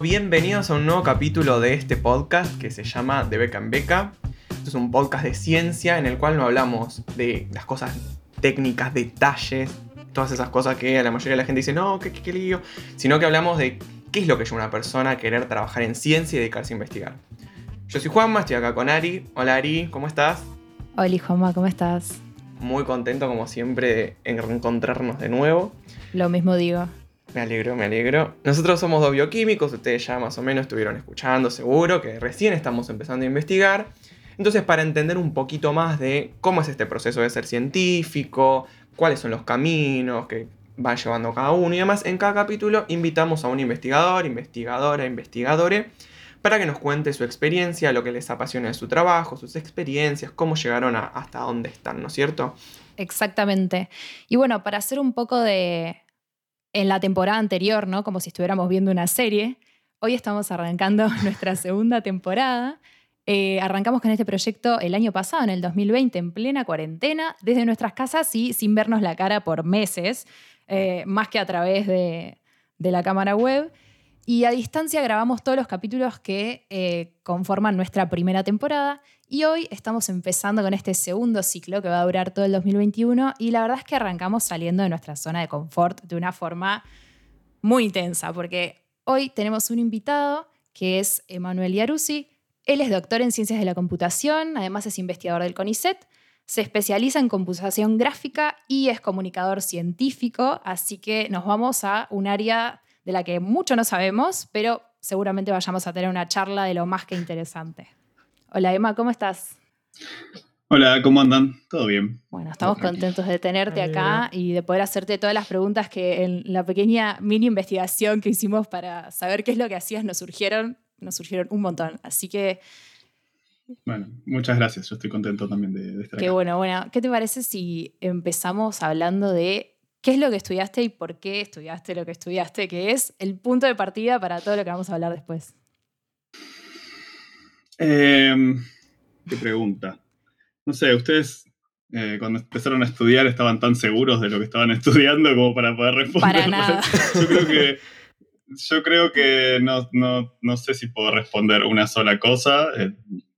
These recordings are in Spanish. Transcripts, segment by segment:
Bienvenidos a un nuevo capítulo de este podcast que se llama De Beca en Beca. Es un podcast de ciencia en el cual no hablamos de las cosas técnicas, detalles, todas esas cosas que a la mayoría de la gente dice, no, qué, qué, lío, sino que hablamos de qué es lo que lleva a una persona a querer trabajar en ciencia y dedicarse a investigar. Yo soy Juanma, estoy acá con Ari. Hola Ari, ¿cómo estás? Hola Juanma, ¿cómo estás? Muy contento como siempre de encontrarnos de nuevo. Lo mismo digo. Me alegro, me alegro. Nosotros somos dos bioquímicos, ustedes ya más o menos estuvieron escuchando, seguro, que recién estamos empezando a investigar. Entonces, para entender un poquito más de cómo es este proceso de ser científico, cuáles son los caminos que va llevando cada uno y demás, en cada capítulo invitamos a un investigador, investigadora, investigadore, para que nos cuente su experiencia, lo que les apasiona de su trabajo, sus experiencias, cómo llegaron hasta dónde están, ¿no es cierto? Exactamente. Y bueno, para hacer un poco de, en la temporada anterior, ¿no? Como si estuviéramos viendo una serie. Hoy estamos arrancando nuestra segunda temporada. Eh, arrancamos con este proyecto el año pasado, en el 2020, en plena cuarentena, desde nuestras casas y sin vernos la cara por meses, eh, más que a través de, la cámara web. Y a distancia grabamos todos los capítulos que eh, conforman nuestra primera temporada. Y hoy estamos empezando con este segundo ciclo que va a durar todo el 2021. Y la verdad es que arrancamos saliendo de nuestra zona de confort de una forma muy intensa, porque hoy tenemos un invitado que es Emanuel Yaruzzi. Él es doctor en ciencias de la computación, además es investigador del CONICET. Se especializa en computación gráfica y es comunicador científico, así que nos vamos a un área de la que mucho no sabemos, pero seguramente vayamos a tener una charla de lo más que interesante. Hola Emma, ¿cómo estás? Hola, ¿cómo andan? ¿Todo bien? Bueno, estamos contentos de tenerte acá y de poder hacerte todas las preguntas que en la pequeñña mini investigación que hicimos para saber qué es lo que hacías nos surgieron, nos surgieron un montón. Así que... Bueno, muchas gracias. Yo estoy contento también de, de estar Qué bueno, bueno. ¿Qué te parece si empezamos hablando de qué es lo que estudiaste y por qué estudiaste lo que estudiaste, que es el punto de partida para todo lo que vamos a hablar después. Em, qué pregunta. No sé, ustedes eh, cuando empezaron a estudiar estaban tan seguros de lo que estaban estudiando como para poder responder. Para nada. Yo creo que, yo creo que no, no, sé si puedo responder una sola cosa. Eh,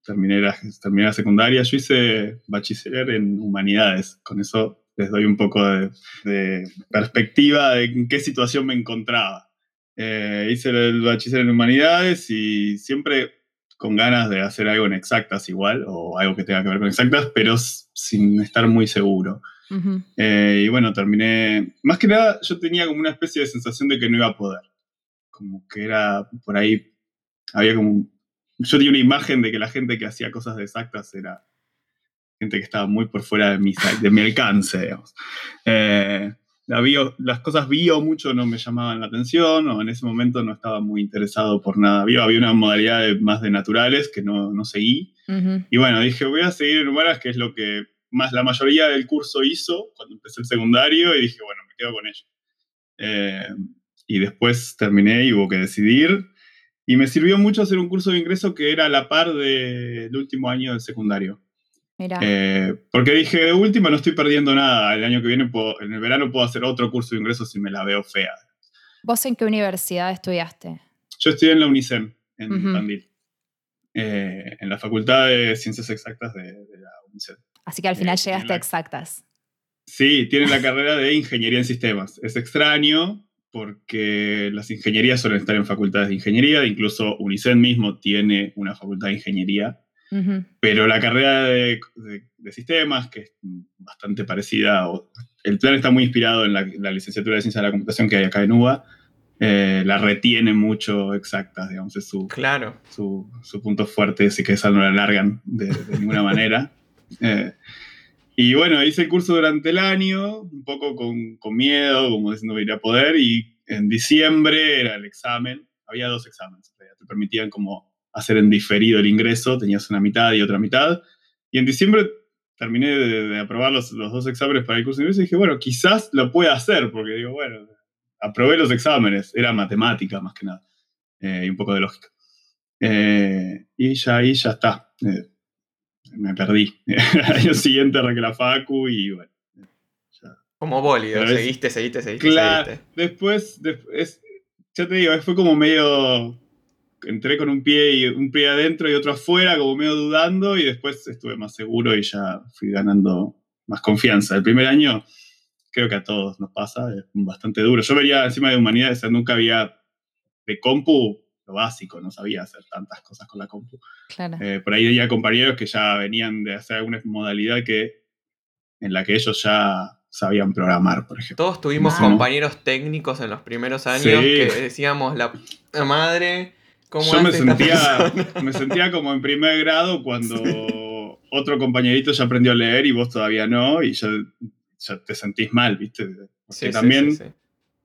terminé, la, terminé la secundaria. Yo hice bachiller en humanidades. Con eso les doy un poco de, perspectiva de en qué situación me encontraba. Eh, hice el bachiller en humanidades y siempre con ganas de hacer algo en exactas igual, o algo que tenga que ver con exactas, pero sin estar muy seguro. Eh, y bueno, terminé, más que nada yo tenía como una especie de sensación de que no iba a poder. Como que era por ahí, había como, yo tenía una imagen de que la gente que hacía cosas de exactas era gente que estaba muy por fuera de mi, de mi alcance, digamos. Eh, la bio, las cosas bio mucho no me llamaban la atención, o en ese momento no estaba muy interesado por nada bio. Había una modalidad más de naturales que no, no seguí. Y bueno, dije, voy a seguir en humanas, que es lo que más la mayoría del curso hizo cuando empecé el secundario, y dije, bueno, me quedo con ello. Eh, y después terminé y hubo que decidir. Y me sirvió mucho hacer un curso de ingreso que era a la par del último año del secundario. Eh, porque dije, de última no estoy perdiendo nada. El año que viene, en el verano, puedo hacer otro curso de ingresos si me la veo fea. ¿Vos en qué universidad estudiaste? Yo estudié en la UNICEN, en Tandil. Eh, en la Facultad de Ciencias Exactas de, la UNICEN. Así que al final eh, llegaste a exactas. Sí, tiene la carrera de Ingeniería en Sistemas. Es extraño porque las ingenierías suelen estar en facultades de ingeniería, incluso UNICEN mismo tiene una facultad de ingeniería pero la carrera de, sistemas, que es bastante parecida, el plan está muy inspirado en la, licenciatura de Ciencia de la Computación que hay acá en UBA, eh, la retiene mucho exactas, digamos, es su, claro. su, punto fuerte, así que esa no la largan de, ninguna manera. Eh, y bueno, hice el curso durante el año, un poco con, con miedo, como diciendo que iría a poder, y en diciembre era el examen, había dos exámenes, te permitían como hacer en diferido el ingreso, tenías una mitad y otra mitad. Y en diciembre terminé de, aprobar los, dos exámenes para el curso de ingreso y dije, bueno, quizás lo pueda hacer, porque digo, bueno, aprobé los exámenes, era matemática más que nada, eh, y un poco de lógica. Eh, y ya ahí ya está. Eh, me perdí. Año siguiente arranqué la facu y bueno. Como bólido, seguiste, seguiste, seguiste. Claro, después, después, ya te digo, fue como medio entré con un pie, y, un pie adentro y otro afuera, como medio dudando, y después estuve más seguro y ya fui ganando más confianza. El primer año creo que a todos nos pasa, es bastante duro. Yo venía encima de humanidades, nunca había de compu lo básico, no sabía hacer tantas cosas con la compu. Eh, por ahí había compañeros que ya venían de hacer alguna modalidad que, en la que ellos ya sabían programar, por ejemplo. Todos tuvimos compañeros técnicos en los primeros años que decíamos, la madre, ¿cómo Yo me sentía, me sentía como en primer grado cuando otro compañerito ya aprendió a leer y vos todavía no, y ya, te sentís mal, ¿viste? Porque también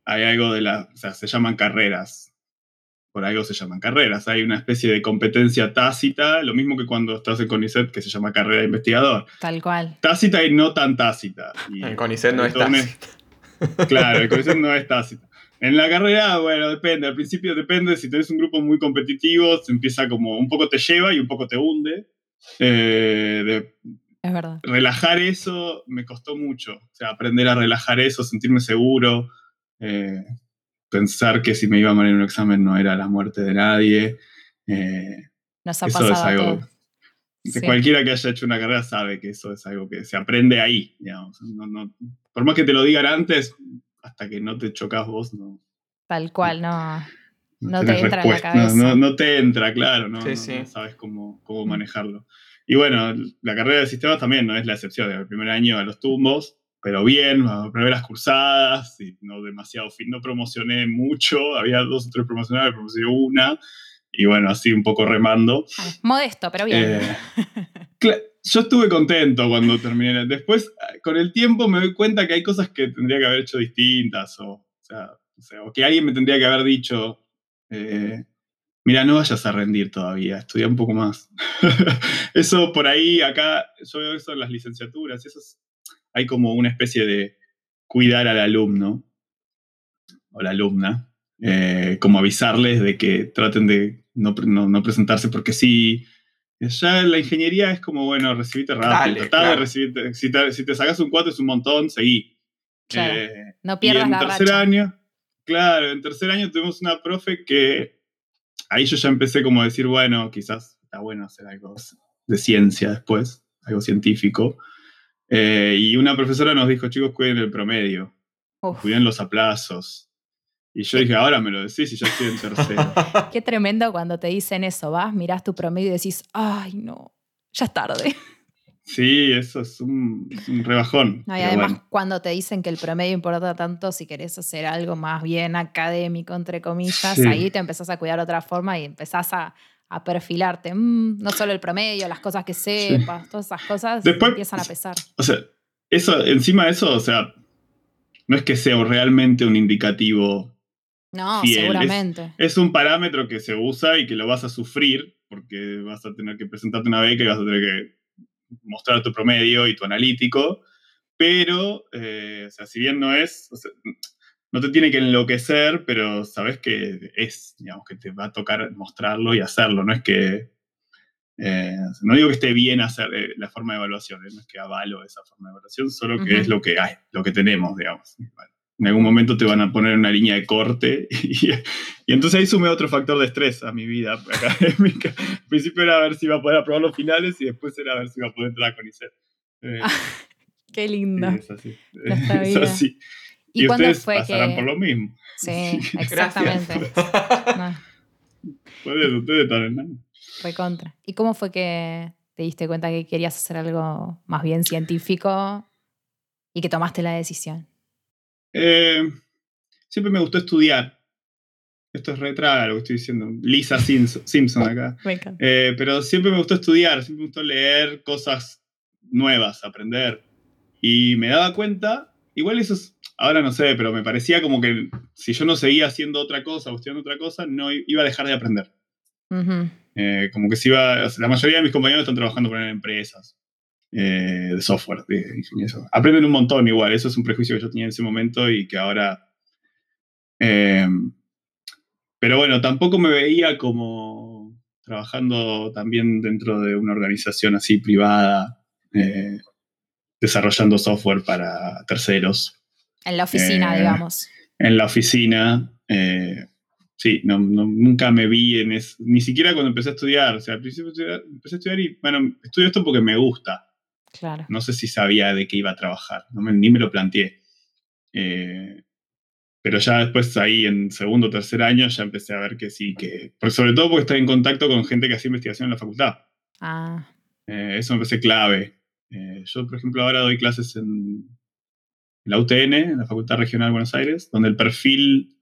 hay algo de la, o sea, se llaman carreras. Por algo se llaman carreras. Hay una especie de competencia tácita, lo mismo que cuando estás en CONICET, que se llama carrera de investigador. Tal cual. Tácita y no tan tácita. en CONICET no es tácita. Claro, en CONICET no es tácita. En la carrera, bueno, depende. Al principio depende. Si tenés un grupo muy competitivo, se empieza como un poco te lleva y un poco te hunde. Eh, es verdad. Relajar eso me costó mucho. O sea, aprender a relajar eso, sentirme seguro. Eh, pensar que si me iba mal en un examen no era la muerte de nadie. Eh, Nos ha eso es algo. Cualquiera que haya hecho una carrera sabe que eso es algo que se aprende ahí. por más que te lo digan antes, hasta que no te chocas vos, no. Tal cual, no. No, te entra en la cabeza. No, te entra, claro, no, sabes cómo, cómo manejarlo. Y bueno, la carrera de sistemas también no es la excepción. El primer año a los tumbos, pero bien, las cursadas, y no demasiado fin, no promocioné mucho, había dos o tres promocionales, promocioné una, y bueno, así un poco remando. Modesto, pero bien. Eh, yo estuve contento cuando terminé. Después, con el tiempo me doy cuenta que hay cosas que tendría que haber hecho distintas, o, sea, o, que alguien me tendría que haber dicho, eh, mira, no vayas a rendir todavía, estudia un poco más. eso por ahí, acá, yo veo eso en las licenciaturas, eso es hay como una especie de cuidar al alumno o la alumna, eh, como avisarles de que traten de no, presentarse porque sí. Ya la ingeniería es como, bueno, recibite rápido, de recibirte. Si te, sacas un 4 es un montón, seguí. Eh, no pierdas y en tercer año, claro, en tercer año tuvimos una profe que ahí yo ya empecé como a decir, bueno, quizás está bueno hacer algo de ciencia después, algo científico. Eh, y una profesora nos dijo, chicos, cuiden el promedio, cuiden los aplazos. Y yo dije, ahora me lo decís y yo estoy en tercero. Qué tremendo cuando te dicen eso, vas, mirás tu promedio y decís, ay, no, ya es tarde. Sí, eso es un, rebajón. y además, cuando te dicen que el promedio importa tanto, si querés hacer algo más bien académico, entre comillas, ahí te empezás a cuidar de otra forma y empezás a, a perfilarte. Mm, no solo el promedio, las cosas que sepas, todas esas cosas empiezan a pesar. O sea, eso, encima de eso, o sea, no es que sea realmente un indicativo. No, seguramente. Es, un parámetro que se usa y que lo vas a sufrir porque vas a tener que presentarte una beca y vas a tener que mostrar tu promedio y tu analítico. Pero, eh, o sea, si bien no es, no te tiene que enloquecer, pero sabes que es, digamos, que te va a tocar mostrarlo y hacerlo. No es que, eh, no digo que esté bien hacer eh, la forma de evaluación, no es que avalo esa forma de evaluación, solo que es lo que hay, lo que tenemos, digamos. En algún momento te van a poner una línea de corte y, entonces ahí sumé otro factor de estrés a mi vida académica. Al principio era a ver si iba a poder aprobar los finales y después era a ver si iba a poder entrar a CONICET. Qué lindo. es así. Es así. ¿Y, ustedes fue pasarán por lo mismo. Sí, exactamente. Puede, ustedes también. Fue contra. ¿Y cómo fue que te diste cuenta que querías hacer algo más bien científico y que tomaste la decisión? Eh, siempre me gustó estudiar. Esto es retraga lo que estoy diciendo. Lisa Simpson acá. Eh, pero siempre me gustó estudiar, siempre me gustó leer cosas nuevas, aprender. Y me daba cuenta, igual eso es Ahora no sé, pero me parecía como que si yo no seguía haciendo otra cosa o estudiando otra cosa, no iba a dejar de aprender. Eh, como que si iba, la mayoría de mis compañeros están trabajando en empresas eh, de software, de Aprenden un montón igual, eso es un prejuicio que yo tenía en ese momento y que ahora... Eh, pero bueno, tampoco me veía como trabajando también dentro de una organización así privada, desarrollando software para terceros. En la oficina, eh, digamos. En la oficina. Eh, sí, no, nunca me vi en eso, ni siquiera cuando empecé a estudiar, o sea, al principio empecé a estudiar y, bueno, estudio esto porque me gusta. Claro. No sé si sabía de qué iba a trabajar, no ni me lo planteé. Eh, pero ya después ahí en segundo o tercer año ya empecé a ver que sí, que, sobre todo porque estaba en contacto con gente que hacía investigación en la facultad. Ah. Eh, eso me parece clave. Eh, yo, por ejemplo, ahora doy clases en la UTN, en la Facultad Regional de Buenos Aires, donde el perfil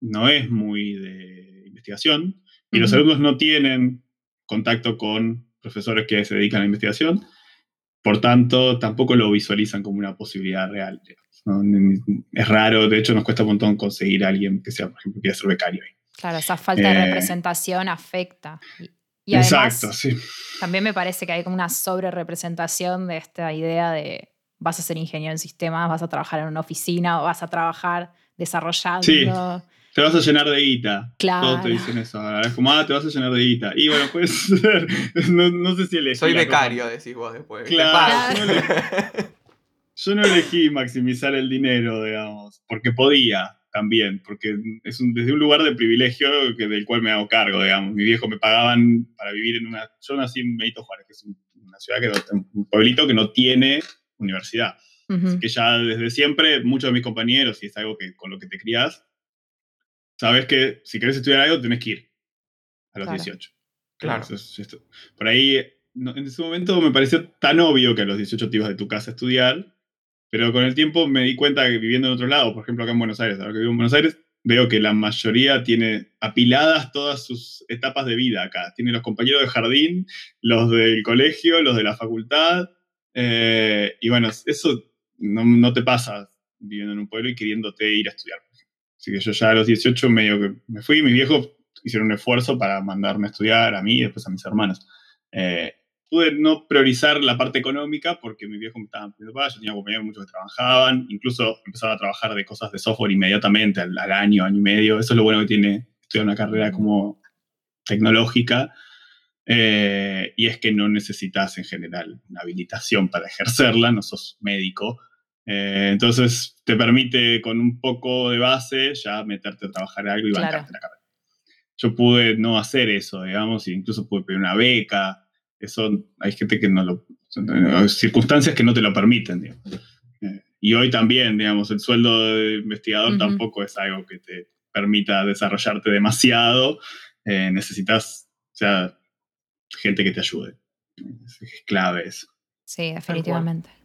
no es muy de investigación y los alumnos no tienen contacto con profesores que se dedican a la investigación, por tanto, tampoco lo visualizan como una posibilidad real. Es raro, de hecho, nos cuesta un montón conseguir a alguien que sea, por ejemplo, quiera ser becario. Claro, esa falta de eh, representación afecta. Y, exacto, sí. También me parece que hay como una sobre representación de esta idea de vas a ser ingeniero en sistemas, vas a trabajar en una oficina o vas a sé desarrollando. Sí. Te vas a llenar de guita. Claro. Todos te dicen eso. Es como, ah, te vas a llenar de guita. Y bueno, puede ser. No, sé si elegí. Soy becario, decís vos después. Claro. Yo no, elegí maximizar el dinero, digamos, porque podía también, porque es desde un lugar de privilegio que, del cual me hago cargo, digamos. Mi viejo me pagaban para vivir en una... Yo nací en Benito Juárez, que es una ciudad, que un pueblito que no tiene universidad. Así que ya desde siempre, muchos de mis compañeros, y es algo que con lo que te crías, sabes que si querés estudiar algo, tenés que ir a los 18. Claro. por ahí, en ese momento me pareció tan obvio que a los 18 te ibas de tu casa a estudiar, pero con el tiempo me di cuenta que viviendo en otro lado, por ejemplo acá en Buenos Aires, ahora que vivo en Buenos Aires, veo que la mayoría tiene apiladas todas sus etapas de vida acá. Tiene los compañeros de jardín, los del colegio, los de la facultad, eh, y bueno, eso no, te pasa viviendo en un pueblo y queriéndote ir a estudiar. Así que yo ya a los 18 medio que me fui, mis viejos hicieron un esfuerzo para mandarme a estudiar a mí y después a mis hermanos. Eh, pude no priorizar la parte económica porque mis viejos me estaban pidiendo para, yo tenía compañeros muchos que trabajaban, incluso empezaba a trabajar de cosas de software inmediatamente, al, al, año, año y medio. Eso es lo bueno que tiene estudiar una carrera como tecnológica, eh, y es que no necesitas en general una habilitación para ejercerla, no sos médico. Eh, entonces te permite con un poco de base ya meterte a trabajar algo y bancarte la carrera. Yo pude no hacer eso, digamos, e incluso pude pedir una beca. Eso hay gente que no lo. circunstancias que no te lo permiten, eh, y hoy también, digamos, el sueldo de investigador tampoco es algo que te permita desarrollarte demasiado. necesitas, o sea, gente que te ayude. Es clave eso. Sí, definitivamente.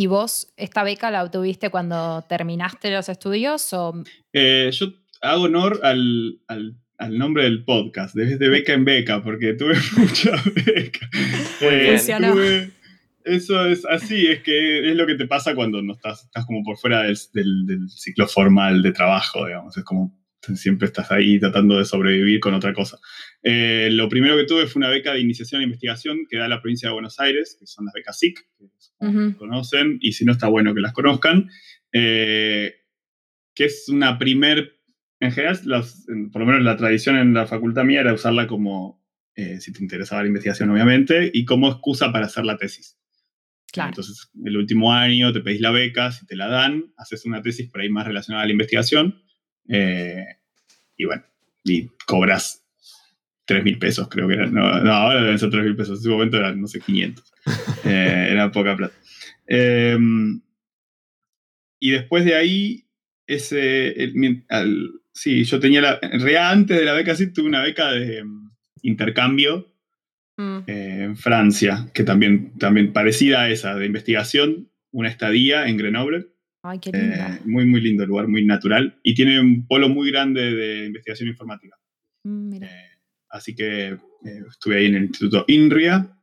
¿Y vos esta beca la obtuviste cuando terminaste los estudios? O... Eh, yo hago honor al, al, nombre del podcast, desde beca en beca, porque tuve mucha beca. Eh, eso es así, es que es lo que te pasa cuando no estás, estás como por fuera del, del ciclo formal de trabajo, digamos. Es como siempre estás ahí tratando de sobrevivir con otra cosa. Eh, lo primero que tuve fue una beca de iniciación e investigación que da la provincia de Buenos Aires, que son las becas SIC, que conocen, y si no está bueno que las conozcan, eh, que es una primer, en general, por lo menos la tradición en la facultad mía era usarla como, eh, si te interesaba la investigación obviamente, y como excusa para hacer la tesis. Claro. Entonces, el último año te pedís la beca, si te la dan, haces una tesis por ahí más relacionada a la investigación, y bueno, y cobras 3 mil pesos, creo que era. No, ahora deben ser 3 mil pesos. En ese momento eran, no sé, 500. Eh, era poca plata. Em, y después de ahí, ese. sí, yo tenía la. En realidad, antes de la beca, sí tuve una beca de em, intercambio mm. eh, en Francia, que también, también parecida a esa, de investigación, una estadía en Grenoble. Ay, qué lindo. Eh, muy, muy lindo el lugar, muy natural. Y tiene un polo muy grande de investigación informática. Mm, eh, así que eh, estuve ahí en el Instituto INRIA.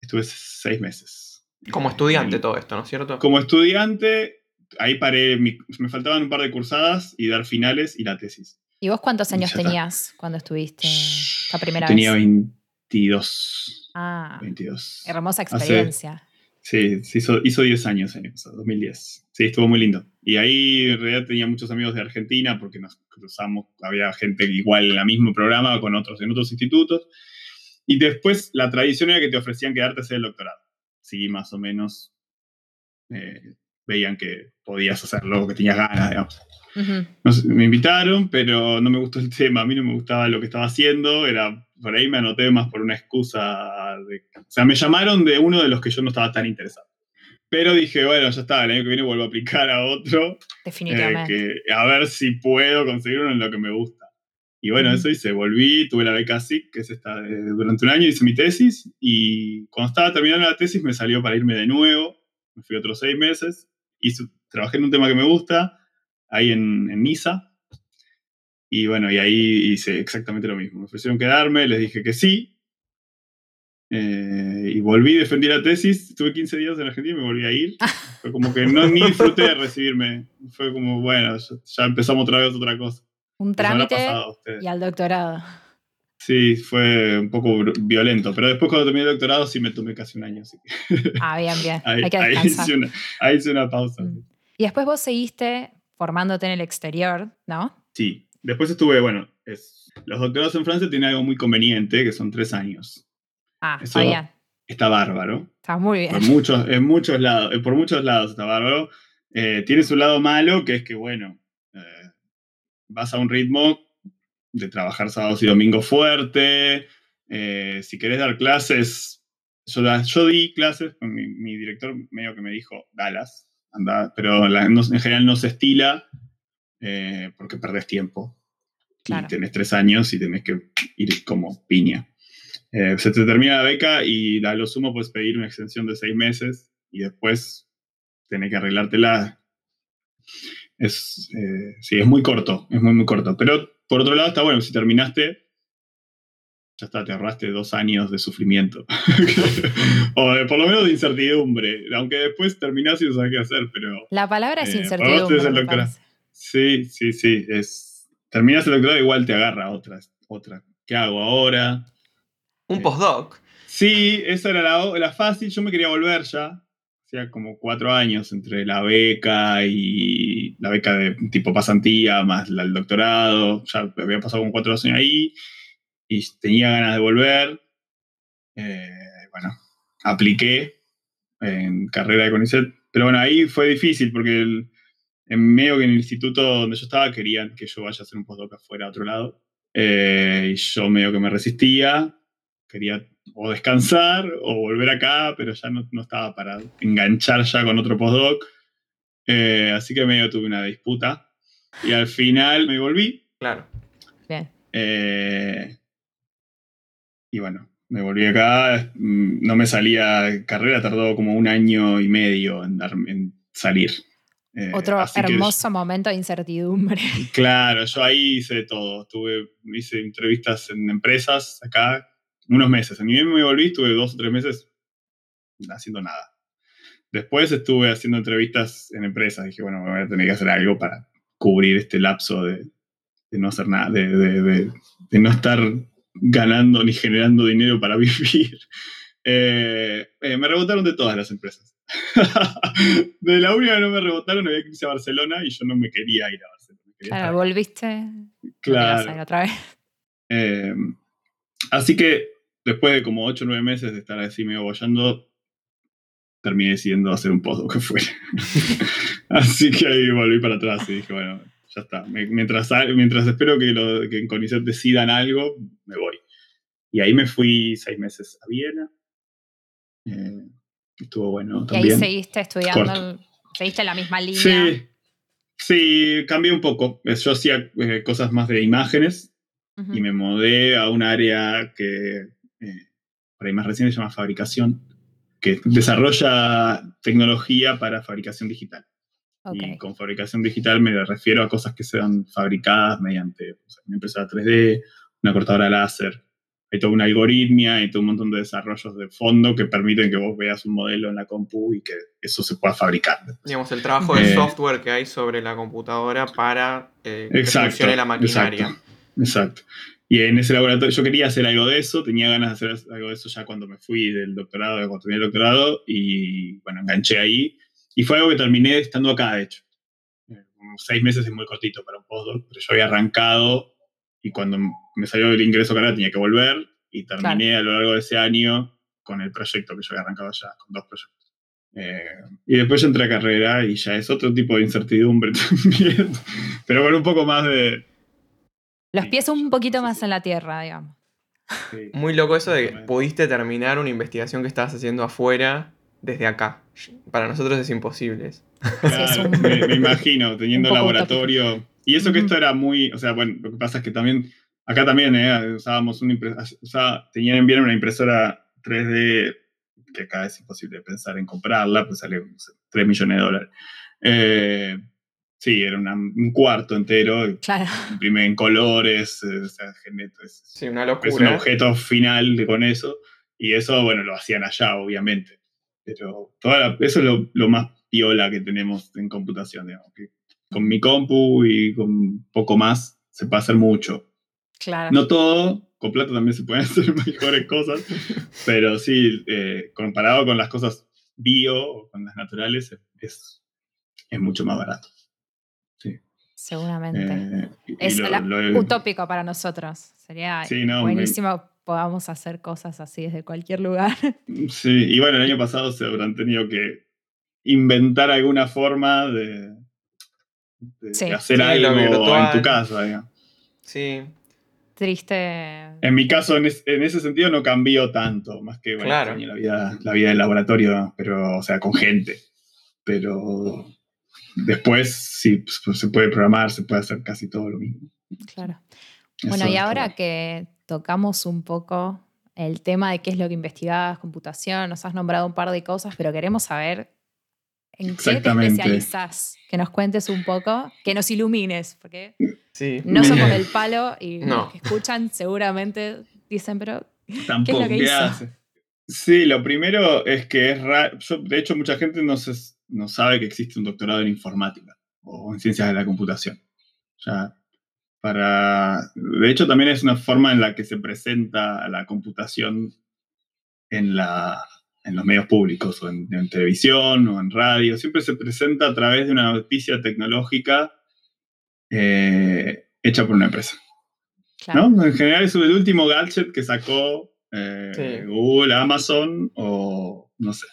Estuve seis meses. Como estudiante todo esto, ¿no es cierto? Como estudiante, ahí paré, me faltaban un par de cursadas y dar finales y la tesis. ¿Y vos cuántos años tenías cuando estuviste la primera tenía vez? Tenía 22. Ah, 22. Hermosa experiencia. Sí, hizo, hizo 10 años en 2010. Sí, estuvo muy lindo. Y ahí en realidad tenía muchos amigos de Argentina porque nos cruzamos, había gente igual en el mismo programa con otros en otros institutos. Y después la tradición era que te ofrecían quedarte a hacer el doctorado. Sí, más o menos eh, veían que podías hacerlo, que tenías ganas, digamos. me invitaron, pero no me gustó el tema, a mí no me gustaba lo que estaba haciendo, era por ahí me anoté más por una excusa. De, o sea, me llamaron de uno de los que yo no estaba tan interesado. Pero dije, bueno, ya está, el año que viene vuelvo a aplicar a otro. Definitivamente. Eh, a ver si puedo conseguir uno en lo que me gusta. Y bueno, eso hice, volví, tuve la beca SIC, que es esta, durante un año hice mi tesis y cuando estaba terminando la tesis me salió para irme de nuevo, me fui otros seis meses, hice, trabajé en un tema que me gusta, ahí en, en Niza, y bueno, y ahí hice exactamente lo mismo, me ofrecieron quedarme, les dije que sí, eh, y volví, defendí la tesis, estuve 15 días en Argentina y me volví a ir. Fue como que no ni disfruté de recibirme. Fue como, bueno, ya empezamos otra vez otra cosa. Un trámite y al doctorado. Sí, fue un poco violento, pero después cuando terminé el doctorado sí me tomé casi un año. Ah, bien, bien. ahí, Hay que ahí, hice una, ahí, hice una, pausa. Mm. Y después vos seguiste formándote en el exterior, ¿no? Sí, después estuve, bueno, es, los doctorados en Francia tienen algo muy conveniente, que son tres años. Ah, está bien. Está bárbaro. Está muy bien. Por muchos, en muchos lados, por muchos lados está bárbaro. Eh, tiene su lado malo, que es que, bueno, vas a un ritmo de trabajar sábados y domingos fuerte. Eh, si querés dar clases, yo, yo di clases, mi, director medio que me dijo, dalas, anda, pero en general no se estila eh, porque perdés tiempo. Y tenés tres años y tenés que ir como piña. Eh, se te termina la beca y a lo sumo puedes pedir una extensión de seis meses y después tenés que arreglártela es, eh, sí, es muy corto, es muy, muy corto. Pero por otro lado está bueno, si terminaste, ya está, te ahorraste dos años de sufrimiento. o de, por lo menos de incertidumbre, aunque después terminás y no sabes qué hacer, pero... La palabra es eh, incertidumbre. Sí, sí, sí. Es, terminas el doctorado igual te agarra otra, otra. ¿Qué hago ahora? Un postdoc. Sí, esa era la, la fácil. Yo me quería volver ya hacía como cuatro años entre la beca y la beca de tipo pasantía más el doctorado. Ya había pasado como cuatro años ahí y tenía ganas de volver. Eh, bueno, apliqué en carrera de CONICET, pero bueno, ahí fue difícil porque en medio que en el instituto donde yo estaba querían que yo vaya a hacer un postdoc afuera a otro lado. Eh, y yo medio que me resistía, quería o descansar o volver acá, pero ya no, estaba para enganchar ya con otro postdoc. Eh, así que medio tuve una disputa. Y al final me volví. Claro. Bien. Eh, y bueno, me volví acá. Mm, no me salía carrera, tardó como un año y medio en, en salir. Eh, Otro hermoso momento de incertidumbre. Claro, yo ahí hice todo. Tuve, hice entrevistas en empresas acá, unos meses. A mí me volví, estuve dos o tres meses haciendo nada. Después estuve haciendo entrevistas en empresas. Dije, bueno, voy a tener que hacer algo para cubrir este lapso de, no hacer nada, de, no estar ganando ni generando dinero para vivir. Eh, eh, me rebotaron de todas las empresas. de la única que no me rebotaron había que irse a Barcelona y yo no me quería ir a Barcelona. Claro, volviste. Claro. Otra vez. Eh, así que después de como 8 o 9 meses de estar así medio bollando, terminé decidiendo hacer un postdoc que fue. así que ahí volví para atrás y dije, bueno, ya está. Mientras, mientras espero que, lo, que en CONICET decidan algo, me voy. Y ahí me fui seis meses a Viena. Eh, estuvo bueno. Y ahí seguiste estudiando, seguiste la misma línea. Sí, sí, cambié un poco. Yo hacía eh, cosas más de imágenes y me mudé a un área que eh, por ahí más recién se llama fabricación, que desarrolla tecnología para fabricación digital. Y con fabricación digital me refiero a cosas que sean fabricadas mediante una impresora 3D, una cortadora láser. Hay toda una algoritmia y todo un montón de desarrollos de fondo que permiten que vos veas un modelo en la compu y que eso se pueda fabricar. Digamos, el trabajo de eh, software que hay sobre la computadora para eh, que funcione la maquinaria. Exacto, exacto. Y en ese laboratorio yo quería hacer algo de eso, tenía ganas de hacer algo de eso ya cuando me fui del doctorado, cuando terminé el doctorado, y bueno, enganché ahí. Y fue algo que terminé estando acá, de hecho. Unos seis meses es muy cortito para un postdoc, pero yo había arrancado y cuando me salió el ingreso acá tenía que volver y terminé a lo largo de ese año con el proyecto que yo había arrancado ya, con dos proyectos. Eh, y después yo entré a carrera y ya es otro tipo de incertidumbre también, pero con un poco más de... Los pies un poquito más en la tierra, digamos. Muy loco eso de que pudiste terminar una investigación que estabas haciendo afuera desde acá. Para nosotros es imposible. Claro, me, imagino, teniendo laboratorio. Y eso que esto era muy, o sea, bueno, lo que pasa es que también, acá también eh, usábamos una impresora, o sea, tenían bien una impresora 3D que acá es imposible pensar en comprarla, pues sale 3 millones de dólares. Eh, Sí, era un cuarto entero. Claro. Imprime en colores, eh, o sea, es, sí, una locura. Es un objeto final con eso. Y eso, bueno, lo hacían allá, obviamente. Pero toda eso es lo, más piola que tenemos en computación, digamos. Que con mi compu y con poco más se puede hacer mucho. Claro. No todo, con plata también se pueden hacer mejores cosas, pero sí, eh, comparado con las cosas bio o con las naturales, es, es mucho más barato. Seguramente. Eh, es utópico para nosotros. Sería buenísimo podamos hacer cosas así desde cualquier lugar. Sí, y bueno, el año pasado se habrán tenido que inventar alguna forma de, hacer algo en tu casa. Sí. Triste. En mi caso, en, ese sentido, no cambió tanto, más que bueno, la, vida, la vida del laboratorio, pero, o sea, con gente. Pero después sí pues, se puede programar, se puede hacer casi todo lo mismo. Claro. bueno, y ahora que tocamos un poco el tema de qué es lo que investigás, computación, nos has nombrado un par de cosas, pero queremos saber en qué te especializás, que nos cuentes un poco, que nos ilumines, porque no somos del palo y los que escuchan seguramente dicen, pero Tampoco, ¿qué es lo que hizo? Sí, lo primero es que es raro, de hecho mucha gente no se no sabe que existe un doctorado en informática o en ciencias de la computación. Ya, para, de hecho, también es una forma en la que se presenta la computación en, la, en los medios públicos, o en, televisión, o en radio. Siempre se presenta a través de una noticia tecnológica eh, hecha por una empresa. En general es el último gadget que sacó eh, Google, Amazon o no sé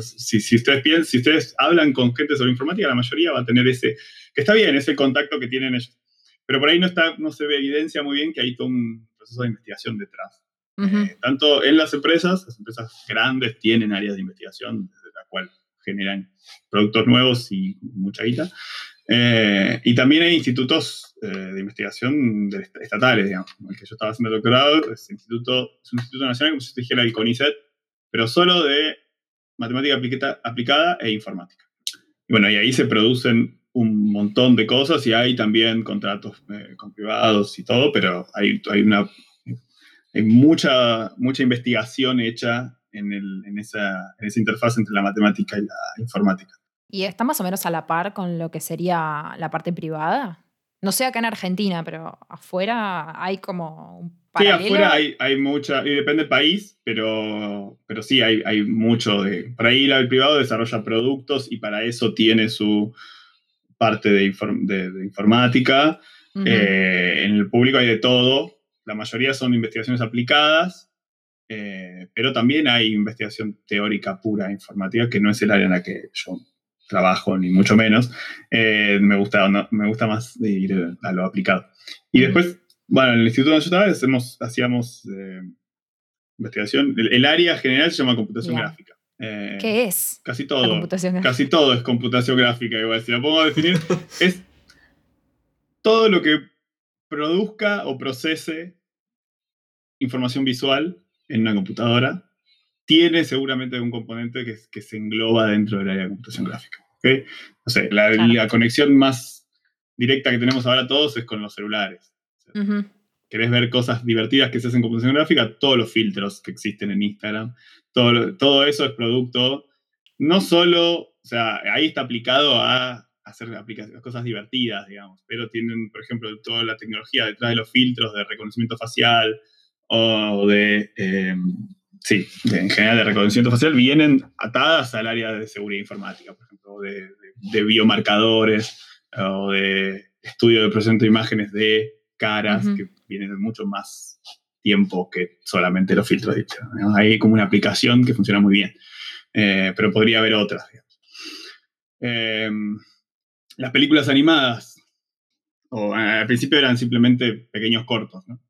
si, si, ustedes piensan, si ustedes hablan con gente sobre informática, la mayoría va a tener ese, que está bien, ese contacto que tienen ellos. Pero por ahí no, está, no se ve evidencia muy bien que hay todo un proceso de investigación detrás. Eh, tanto en las empresas, las empresas grandes tienen áreas de investigación desde la cual generan productos nuevos y mucha guita. Eh, y también hay institutos eh, de investigación estatales, digamos. El que yo estaba haciendo el doctorado es, instituto, es un instituto nacional, como si se dijera el CONICET, pero solo de matemática aplicada e informática. Y bueno, y ahí se producen un montón de cosas y hay también contratos eh, con privados y todo, pero hay, hay, una, hay mucha, mucha investigación hecha en, el, en, esa, en esa interfaz entre la matemática y la informática. ¿Y está más o menos a la par con lo que sería la parte privada? No sé acá en Argentina, pero afuera hay como un Sí, afuera hay, hay, mucha, y depende del país, pero, pero sí, hay, hay mucho de... Por ahí el privado desarrolla productos y para eso tiene su parte de, de, informática. Eh, en el público hay de todo, la mayoría son investigaciones aplicadas, eh, pero también hay investigación teórica pura informática, que no es el área en la que yo trabajo, ni mucho menos. Eh, me, gusta, me gusta más ir a lo aplicado. Y después bueno, en el instituto yo estaba hacíamos eh, investigación. El, área general se llama computación gráfica. Eh, ¿Qué es? Casi todo. Casi todo es computación gráfica, igual. Si lo pongo a definir, es todo lo que produzca o procese información visual en una computadora tiene seguramente un componente que, se engloba dentro del área de computación gráfica. ¿okay? No sé, la conexión más directa que tenemos ahora todos es con los celulares querés ver cosas divertidas que se hacen en computación gráfica, todos los filtros que existen en Instagram, todo, todo eso es producto, no solo, o sea, ahí está aplicado a hacer aplicaciones, cosas divertidas, digamos, pero tienen, por ejemplo, toda la tecnología detrás de los filtros de reconocimiento facial o de, em, sí, en general de reconocimiento facial, vienen atadas al área de seguridad informática, por ejemplo, de, de biomarcadores o de estudio de procesamiento de imágenes de caras que vienen de mucho más tiempo que solamente los filtros de Hay como una aplicación que funciona muy bien. eh, pero podría haber otras. Em, las películas animadas, o, al principio eran simplemente pequeños cortos, ¿no?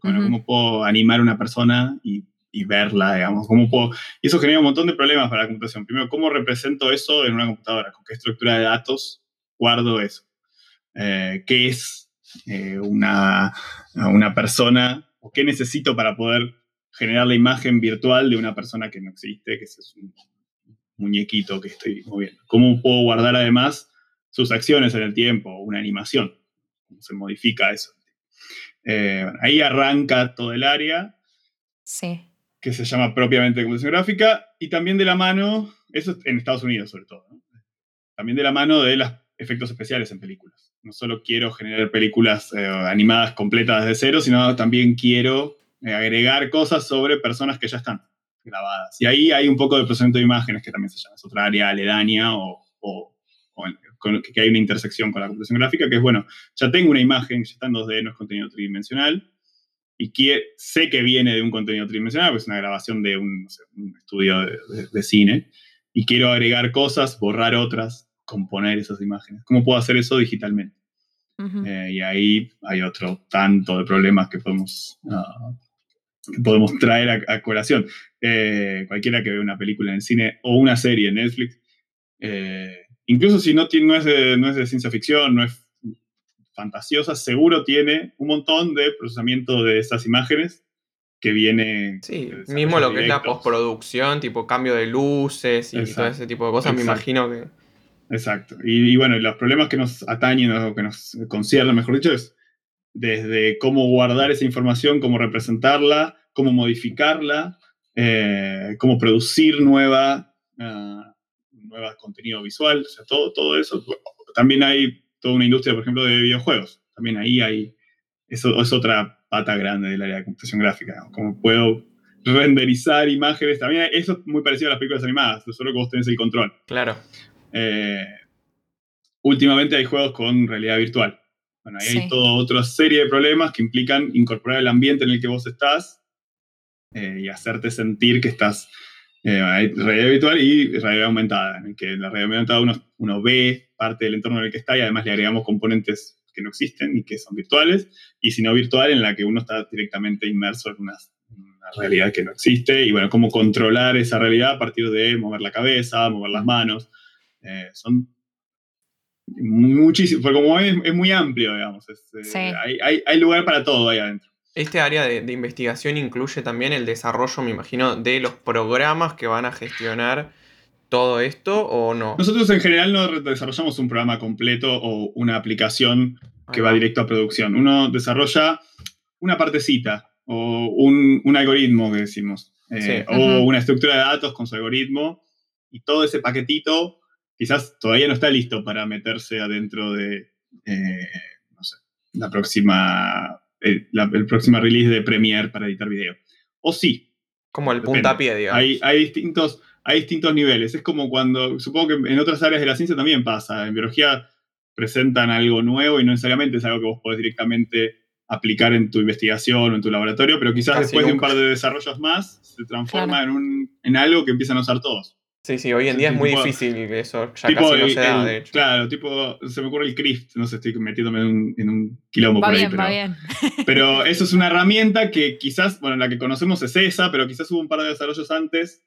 ¿Cómo puedo animar a una persona y, verla, digamos? ¿Cómo puedo? Y eso genera un montón de problemas para la computación. Primero, ¿cómo represento eso en una computadora? ¿Con qué estructura de datos guardo eso? Eh, ¿Qué es eh, una, una persona o qué necesito para poder generar la imagen virtual de una persona que no existe, que es un muñequito que estoy moviendo. ¿Cómo puedo guardar además sus acciones en el tiempo, una animación? ¿Cómo se modifica eso? Eh, ahí arranca todo el área. Sí. Que se llama propiamente computación gráfica y también de la mano, eso en Estados Unidos sobre todo, también de la mano de los efectos especiales en películas. No solo quiero generar películas eh, animadas completas desde cero, sino también quiero eh, agregar cosas sobre personas que ya están grabadas. Y ahí hay un poco de procesamiento de imágenes que también se llama, es otra área aledaña o, que hay una intersección con la computación gráfica, que es, bueno, ya tengo una imagen, ya está en 2D, no es contenido tridimensional, y que, sé que viene de un contenido tridimensional, pues es una grabación de un, estudio de, cine, y quiero agregar cosas, borrar otras, componer esas imágenes. ¿Cómo puedo hacer eso digitalmente? Eh, y ahí hay otro tanto de problemas que podemos ah, podemos traer a, colación. Eh, cualquiera que vea una película en cine o una serie en Netflix, eh, incluso si no, no, es de, no es de ciencia ficción, no es fantasiosa, seguro tiene un montón de procesamiento de esas imágenes que viene... Sí, mismo lo que es la postproducción, tipo cambio de luces y todo ese tipo de cosas, me imagino que... Exacto. Y, y, bueno, los problemas que nos atañen o que nos conciernen, mejor dicho, es desde cómo guardar esa información, cómo representarla, cómo modificarla, eh, cómo producir nueva, uh, contenido visual, o sea, todo, todo eso. También hay toda una industria, por ejemplo, de videojuegos. También ahí hay, eso es otra pata grande del área de computación gráfica, cómo puedo renderizar imágenes. También eso es muy parecido a las películas animadas, solo que vos tenés el control. Claro. Eh, últimamente hay juegos con realidad virtual. Bueno, ahí hay toda otra serie de problemas que implican incorporar el ambiente en el que vos estás eh, y hacerte sentir que estás. Eh, hay realidad virtual y realidad aumentada, en el que en la realidad aumentada uno, uno ve parte del entorno en el que está y además le agregamos componentes que no existen y que son virtuales, y si no virtual, en la que uno está directamente inmerso en una, realidad que no existe, y bueno, cómo controlar esa realidad a partir de mover la cabeza, mover las manos. Eh, son Muchísimo, porque como es, muy amplio, digamos. Eh, hay, lugar para todo ahí adentro. Este área de, investigación incluye también el desarrollo, me imagino, de los programas que van a gestionar todo esto o no? Nosotros en general no desarrollamos un programa completo o una aplicación que va directo a producción. Uno desarrolla una partecita o un, algoritmo que decimos, eh, o una estructura de datos con su algoritmo y todo ese paquetito quizás todavía no está listo para meterse adentro de, eh, no sé, la próxima, eh, el próxima release de Premiere para editar video. O sí. Como el puntapié, digamos. Hay, hay, distintos, hay distintos niveles. Es como cuando, supongo que en otras áreas de la ciencia también pasa. En biología presentan algo nuevo y no necesariamente es algo que vos podés directamente aplicar en tu investigación o en tu laboratorio, pero quizás después de un par de desarrollos más se transforma en, un, en algo que empiezan a usar todos. Sí, sí, hoy en día es muy difícil eso, ya casi no se da, de hecho. Claro, tipo, se me ocurre el CRISP, no sé, estoy metiéndome en un, en un quilombo va por bien, ahí. Pero, va bien. pero eso es una herramienta que quizás, bueno, la que conocemos es esa, pero quizás hubo un par de desarrollos antes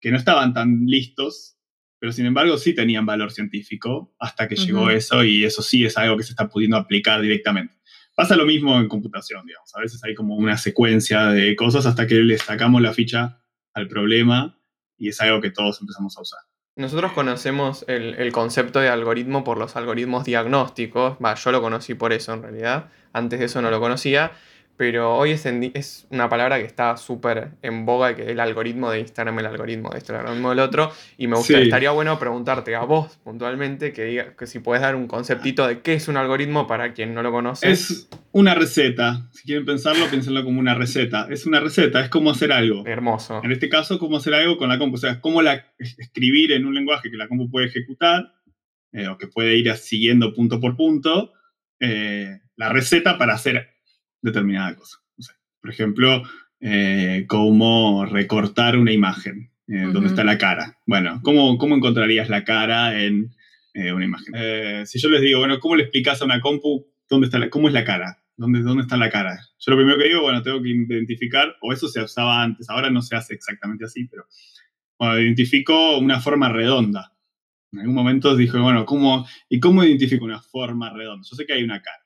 que no estaban tan listos, pero sin embargo sí tenían valor científico hasta que llegó eso y eso sí es algo que se está pudiendo aplicar directamente. Pasa lo mismo en computación, digamos. A veces hay como una secuencia de cosas hasta que le sacamos la ficha al problema y es algo que todos empezamos a usar. Nosotros conocemos el, concepto de algoritmo por los algoritmos diagnósticos, va, yo lo conocí por eso en realidad, antes de eso no lo conocía, pero hoy es, es una palabra que está súper en boga, que es el algoritmo de Instagram, el algoritmo de este, el algoritmo del otro, y me gustaría, estaría bueno preguntarte a vos puntualmente que, diga, que si puedes dar un conceptito de qué es un algoritmo para quien no lo conoce. Es una receta, si quieren pensarlo, piénsenlo como una receta. Es una receta, es como hacer algo. Hermoso. En este caso, cómo hacer algo con la compu, o sea, cómo la, escribir en un lenguaje que la compu puede ejecutar, eh, o que puede ir siguiendo punto por punto, eh, la receta para hacer determinada cosa. por ejemplo, eh, cómo recortar una imagen. eh, ¿Dónde Ujú. está la cara? Bueno, ¿cómo, cómo encontrarías la cara en eh, una imagen? Eh, si yo les digo, bueno, ¿cómo le explicas a una compu dónde está la, cómo es la cara? ¿Dónde, ¿Dónde está la cara? Yo lo primero que digo, bueno, tengo que identificar, o eso se usaba antes, ahora no se hace exactamente así, pero bueno, identifico una forma redonda. En algún momento dije, bueno, ¿cómo, ¿y cómo identifico una forma redonda? Yo sé que hay una cara.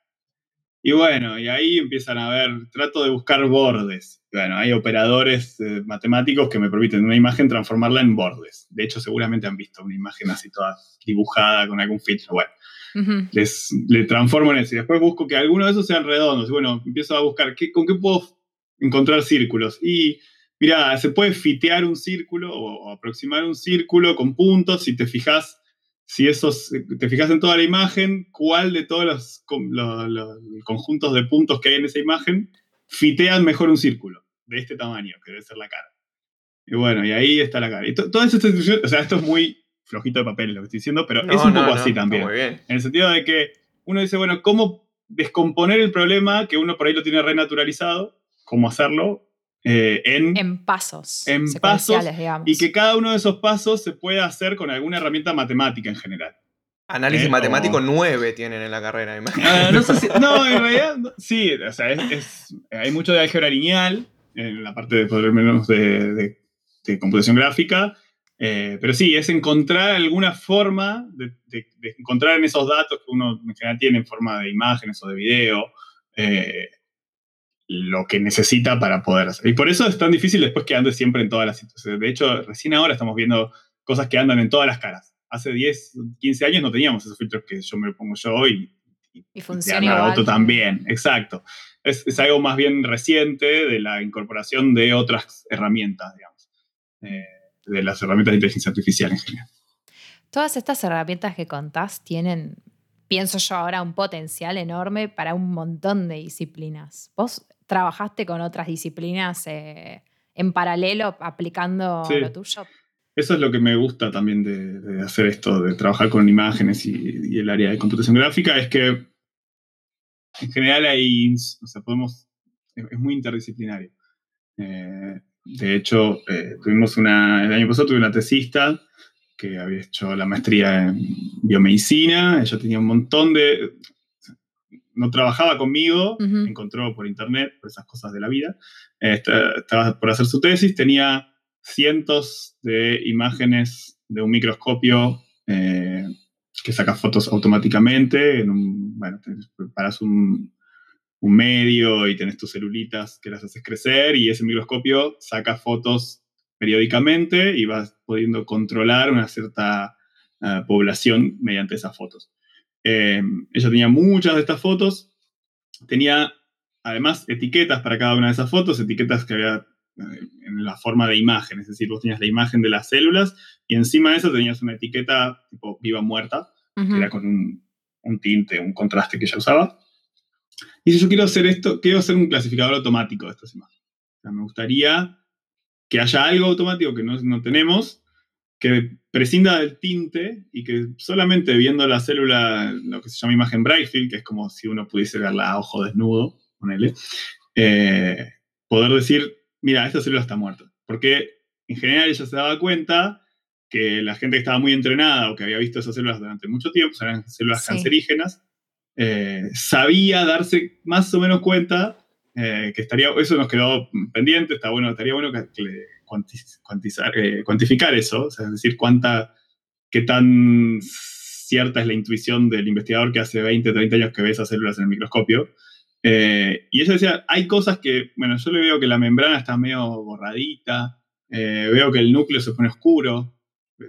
Y bueno, y ahí empiezan a ver, trato de buscar bordes. Bueno, hay operadores eh, matemáticos que me permiten una imagen transformarla en bordes. De hecho, seguramente han visto una imagen así toda dibujada con algún filtro. Bueno, les, le transformo en eso. Y después busco que algunos de esos sean redondos. Y bueno, empiezo a buscar ¿qué, con qué puedo encontrar círculos. Y mira, se puede fitear un círculo o, o aproximar un círculo con puntos. Si te fijas, si esos, te fijas en toda la imagen, cuál de todos los, con- lo- lo- conjuntos de puntos que hay en esa imagen fitean mejor un círculo de este tamaño, que debe ser la cara. Y bueno, y ahí está la cara. Y to- todas estas o sea, esto es muy flojito de papel lo que estoy diciendo, pero No, es un no, poco no, así también. Muy bien. En el sentido de que uno dice, bueno, ¿cómo descomponer el problema que uno por ahí lo tiene renaturalizado? ¿Cómo hacerlo? Eh, en, En pasos. En pasos, digamos. y que cada uno de esos pasos se pueda hacer con alguna herramienta matemática en general. Análisis Eh, matemático o- 9 tienen en la carrera, imagino. Ah, no, sé si- no, en realidad, no, sí, o sea, es- es- hay mucho de álgebra lineal en la parte de, por lo menos de, de- de computación gráfica, eh, pero sí, es encontrar alguna forma de, de- de encontrar en esos datos que uno en general tiene en forma de imágenes o de video, eh, lo que necesita para poder hacer. Y por eso es tan difícil después que ande siempre en todas las situaciones. De hecho, recién ahora estamos viendo cosas que andan en todas las caras. Hace 10, 15 años no teníamos esos filtros que yo me pongo yo y, Y y funciona. Otto también, exacto. Es, es algo más bien reciente de la incorporación de otras herramientas, digamos. Eh, de las herramientas de inteligencia artificial en general. Todas estas herramientas que contás tienen, pienso yo ahora, un potencial enorme para un montón de disciplinas. ¿Vos trabajaste con otras disciplinas eh, en paralelo aplicando Sí. lo tuyo? Eso es lo que me gusta también de, de hacer esto, de trabajar con imágenes y, y el área de computación gráfica, es que en general hay, o sea, podemos, es, es muy interdisciplinario. Eh, de hecho, eh, tuvimos una, el año pasado tuve una tesista que había hecho la maestría en biomedicina, ella tenía un montón de, no trabajaba conmigo, encontró por internet, por esas cosas de la vida, Eh, esta- estaba por hacer su tesis, tenía cientos de imágenes de un microscopio eh, que saca fotos automáticamente. En un, bueno, preparas un, un medio y tenés tus celulitas que las haces crecer y ese microscopio saca fotos periódicamente y vas pudiendo controlar una cierta eh, población mediante esas fotos. Eh, ella tenía muchas de estas fotos, tenía además etiquetas para cada una de esas fotos, etiquetas que había eh, en la forma de imagen, es decir, vos tenías la imagen de las células y encima de eso tenías una etiqueta tipo viva muerta, Ujú. que era con un, un tinte, un contraste que ella usaba. Y si yo quiero hacer esto, quiero hacer un clasificador automático de estas imágenes. O sea, me gustaría que haya algo automático que no, no tenemos, que prescinda del tinte y que solamente viendo la célula, lo que se llama imagen Brightfield, que es como si uno pudiese verla a ojo desnudo, ponele, eh, poder decir, mira, esta célula está muerta. Porque en general ella se daba cuenta que la gente que estaba muy entrenada o que había visto esas células durante mucho tiempo, eran células Sí. cancerígenas, eh, sabía darse más o menos cuenta eh, que estaría, eso nos quedó pendiente, está bueno, estaría bueno que, que cuantizar, eh, cuantificar eso, o sea, es decir, cuánta, qué tan cierta es la intuición del investigador que hace 20, 30 años que ve esas células en el microscopio. Eh, y ella decía, hay cosas que, bueno, yo le veo que la membrana está medio borradita, eh, veo que el núcleo se pone oscuro.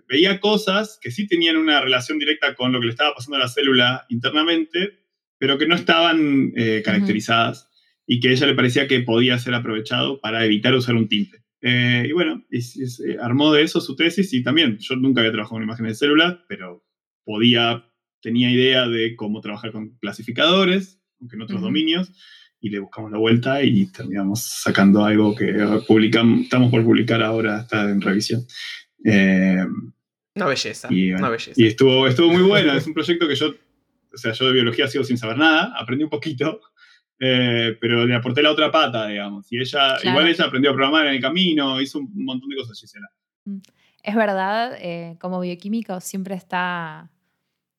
Veía cosas que sí tenían una relación directa con lo que le estaba pasando a la célula internamente, pero que no estaban eh, caracterizadas y que a ella le parecía que podía ser aprovechado para evitar usar un tinte. Eh, y bueno, y, y se armó de eso su tesis y también, yo nunca había trabajado con imágenes de células, pero podía, tenía idea de cómo trabajar con clasificadores, aunque en otros Ujú. dominios, y le buscamos la vuelta y terminamos sacando algo que publicamos, estamos por publicar ahora, está en revisión. Eh, Una belleza. y, bueno, una belleza. y estuvo, estuvo muy bueno, es un proyecto que yo, o sea, yo de biología sigo sin saber nada, aprendí un poquito, eh, pero le aporté la otra pata, digamos. Y ella, Claro. igual ella aprendió a programar en el camino, hizo un montón de cosas, Gisela. Mm. Es verdad, eh, como bioquímico siempre está,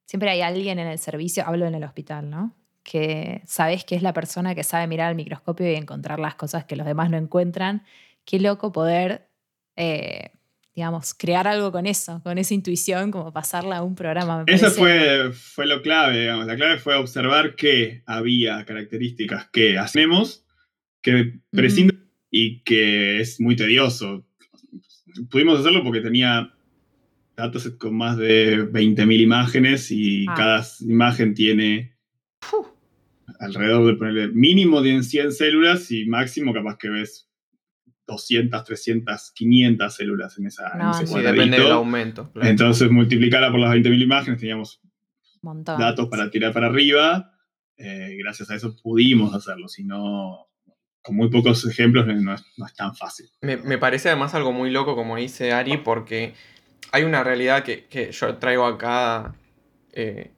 siempre hay alguien en el servicio, hablo en el hospital, ¿no? Que sabes que es la persona que sabe mirar al microscopio y encontrar las cosas que los demás no encuentran. Qué loco poder, eh, digamos, crear algo con eso, con esa intuición, como pasarla a un programa. eso fue, fue lo clave, digamos. La clave fue observar que había características que hacemos, que prescinden y que es muy tedioso pudimos hacerlo porque tenía datos con más de 20.000 imágenes y ah. cada imagen tiene alrededor de ponerle mínimo de 100 células y máximo capaz que ves 200, 300, 500 células en esa no, sí, depende del aumento. Entonces multiplicarla por las 20.000 imágenes teníamos datos para tirar para arriba. Eh, gracias a eso pudimos hacerlo, si no con muy pocos ejemplos no es, tan fácil. Me, parece además algo muy loco, como dice Ari, porque hay una realidad que, yo traigo acá eh,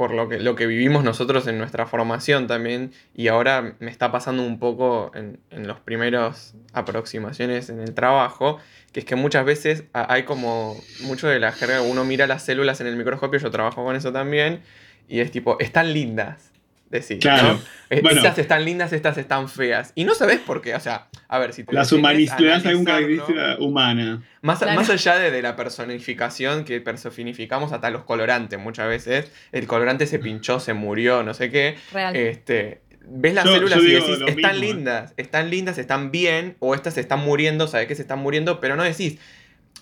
por lo que, lo que vivimos nosotros en nuestra formación también, y ahora me está pasando un poco en, en los primeros aproximaciones en el trabajo, que es que muchas veces hay como mucho de la jerga, uno mira las células en el microscopio, yo trabajo con eso también, y es tipo, están lindas decir. Claro. Eh, estas están lindas, estas están feas. Y no sabes por qué. O sea, a ver, si te Las humanidades algún característica humana. Más, más allá de, la personificación que personificamos hasta los colorantes muchas veces. El colorante se pinchó, se murió, no sé qué. Real. Este, ves las células y decís, están lindas, están lindas, están bien, o estas se están muriendo, sabes que se están muriendo, pero no decís,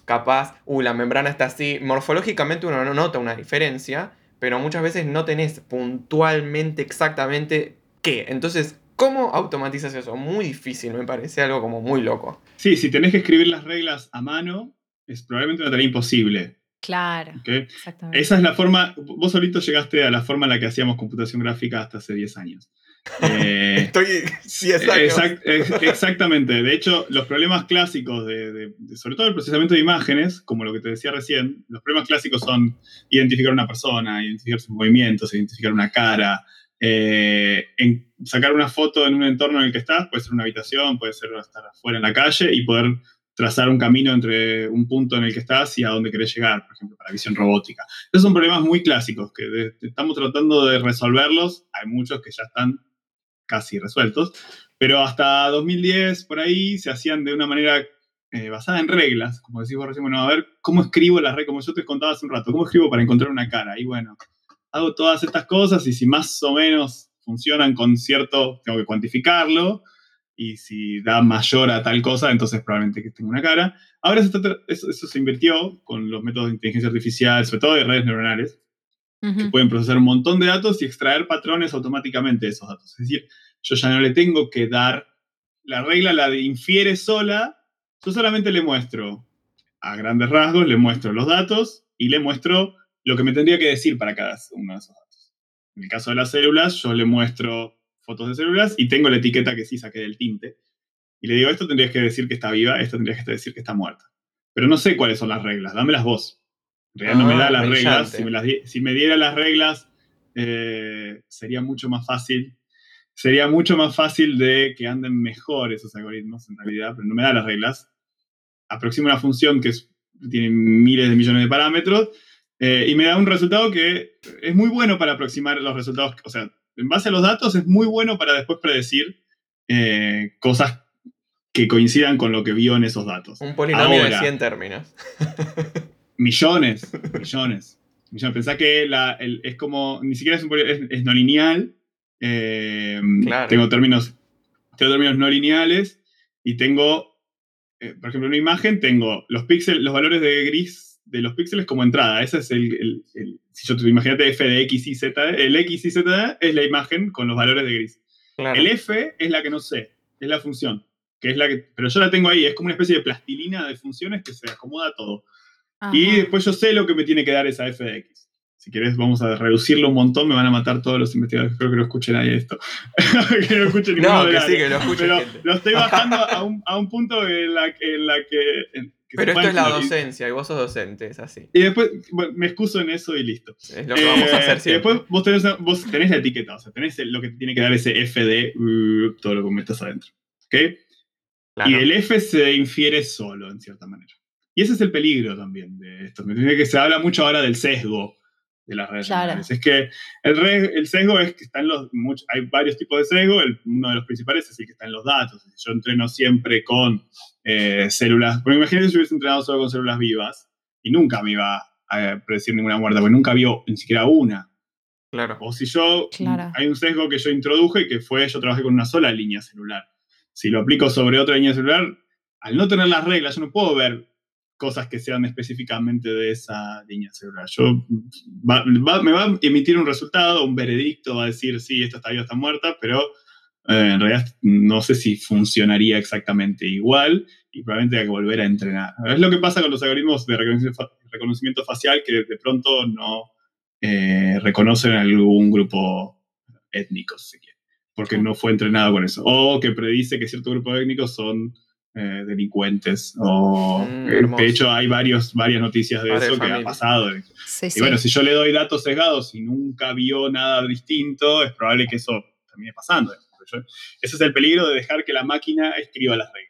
capaz, uh, la membrana está así. Morfológicamente uno no nota una diferencia, pero muchas veces no tenés puntualmente exactamente qué. Entonces, ¿cómo automatizas eso? Muy difícil, me parece algo como muy loco. Sí, si tenés que escribir las reglas a mano, es probablemente una tarea imposible. Claro. Exactamente. Esa es la forma, vos solito llegaste a la forma en la que hacíamos computación gráfica hasta hace 10 años. Eh, Estoy sí, exactamente. De hecho, los problemas clásicos, de, sobre todo el procesamiento de imágenes, como lo que te decía recién, los problemas clásicos son identificar una persona, identificar sus movimientos, identificar una cara, eh, sacar una foto en un entorno en el que estás, puede ser una habitación, puede ser estar afuera en la calle y poder trazar un camino entre un punto en el que estás y a dónde querés llegar, por ejemplo, para visión robótica. Esos son problemas muy clásicos que estamos tratando de resolverlos. Hay muchos que ya están casi resueltos, pero hasta 2010 por ahí se hacían de una manera eh, basada en reglas, como decís vos recién, bueno, a ver, ¿cómo escribo las reglas? Como yo te contaba hace un rato, ¿cómo escribo para encontrar una cara? Y bueno, hago todas estas cosas y si más o menos funcionan con cierto, tengo que cuantificarlo, y si da mayor a tal cosa, entonces probablemente que tenga una cara. Ahora eso, eso, se invirtió con los métodos de inteligencia artificial, sobre todo de redes neuronales, que pueden procesar un montón de datos y extraer patrones automáticamente de esos datos. Es decir, yo ya no le tengo que dar, la regla la infiere sola, yo solamente le muestro a grandes rasgos, le muestro los datos y le muestro lo que me tendría que decir para cada uno de esos datos. En el caso de las células, yo le muestro fotos de células y tengo la etiqueta que sí saqué del tinte. Y le digo, esto tendrías que decir que está viva, esto tendrías que decir que está muerta. Pero no sé cuáles son las reglas, dámelas vos. Realidad no me da ah, las reglas. Si me, diera las reglas, eh, sería mucho más fácil. Sería mucho más fácil de que anden mejor esos algoritmos en realidad, pero no me da las reglas. Aproxima una función que tiene miles de millones de parámetros eh, y me da un resultado que es muy bueno para aproximar los resultados. O sea, en base a los datos es muy bueno para después predecir eh, cosas que coincidan con lo que vio en esos datos. Un polinomio de 100 términos. Millones, millones. millones. Pensá que es como, ni siquiera es, no lineal. Eh, tengo, términos, tengo términos no lineales y tengo, eh, por ejemplo, una imagen, tengo los píxeles, los valores de gris de los píxeles como entrada. Ese es el, si yo te imagínate f de x y z, el x y z es la imagen con los valores de gris. El f es la que no sé, es la función, que es la que, pero yo la tengo ahí, es como una especie de plastilina de funciones que se acomoda todo. Y después yo sé lo que me tiene que dar esa f de x. Si querés, vamos a reducirlo un montón, me van a matar todos los investigadores. Espero que no escuche nadie esto. que no escuche ninguno No, que sí, que lo escuche Pero lo estoy bajando a un, a un punto en la, en la que... Pero esto es la docencia y vos sos docente, es así. Y después me excuso en eso y listo. Es lo que vamos a hacer eh, siempre. Y después vos tenés, vos tenés la etiqueta, o sea, tenés lo que te tiene que dar ese F de uh, todo lo que metas adentro. ¿Ok? Y el F se infiere solo, en cierta manera. Y ese es el peligro también de esto. Que se habla mucho ahora del sesgo de las redes sociales. Es que el, el, sesgo es que están los, hay varios tipos de sesgo, uno de los principales es el que está en los datos. Yo entreno siempre con eh, células, porque imagínate si yo hubiese entrenado solo con células vivas y nunca me iba a predecir ninguna muerte, porque nunca vio ni siquiera una. Claro. O si yo, hay un sesgo que yo introduje que fue, yo trabajé con una sola línea celular. Si lo aplico sobre otra línea celular, al no tener las reglas, yo no puedo ver cosas que sean específicamente de esa línea celular. Yo, me va a emitir un resultado, un veredicto, va a decir, sí, esta está viva, está muerta, pero eh, en realidad no sé si funcionaría exactamente igual y probablemente hay que volver a entrenar. Es lo que pasa con los algoritmos de reconocimiento, facial que de pronto no eh, reconocen algún grupo étnico, si quiere, porque no fue entrenado con eso. O que predice que cierto grupo étnicos son eh, delincuentes. O, mm, eh, de hecho, hay varios, varias noticias de eso que ha pasado. y bueno, si yo le doy datos sesgados y nunca vio nada distinto, es probable que eso termine pasando. ese es el peligro de dejar que la máquina escriba las reglas.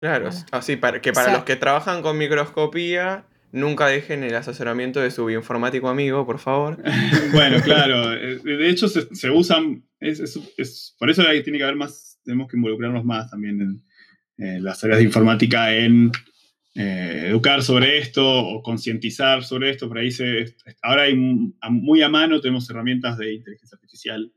Claro, así para, que para los que trabajan con microscopía, nunca dejen el asesoramiento de su bioinformático amigo, por favor. bueno, claro. Eh, de hecho, se, usan. por eso tiene que haber más. Tenemos que involucrarnos más también en, eh, las áreas de informática en eh, educar sobre esto o concientizar sobre esto. Por ahí se, ahora hay muy a mano tenemos herramientas de inteligencia artificial.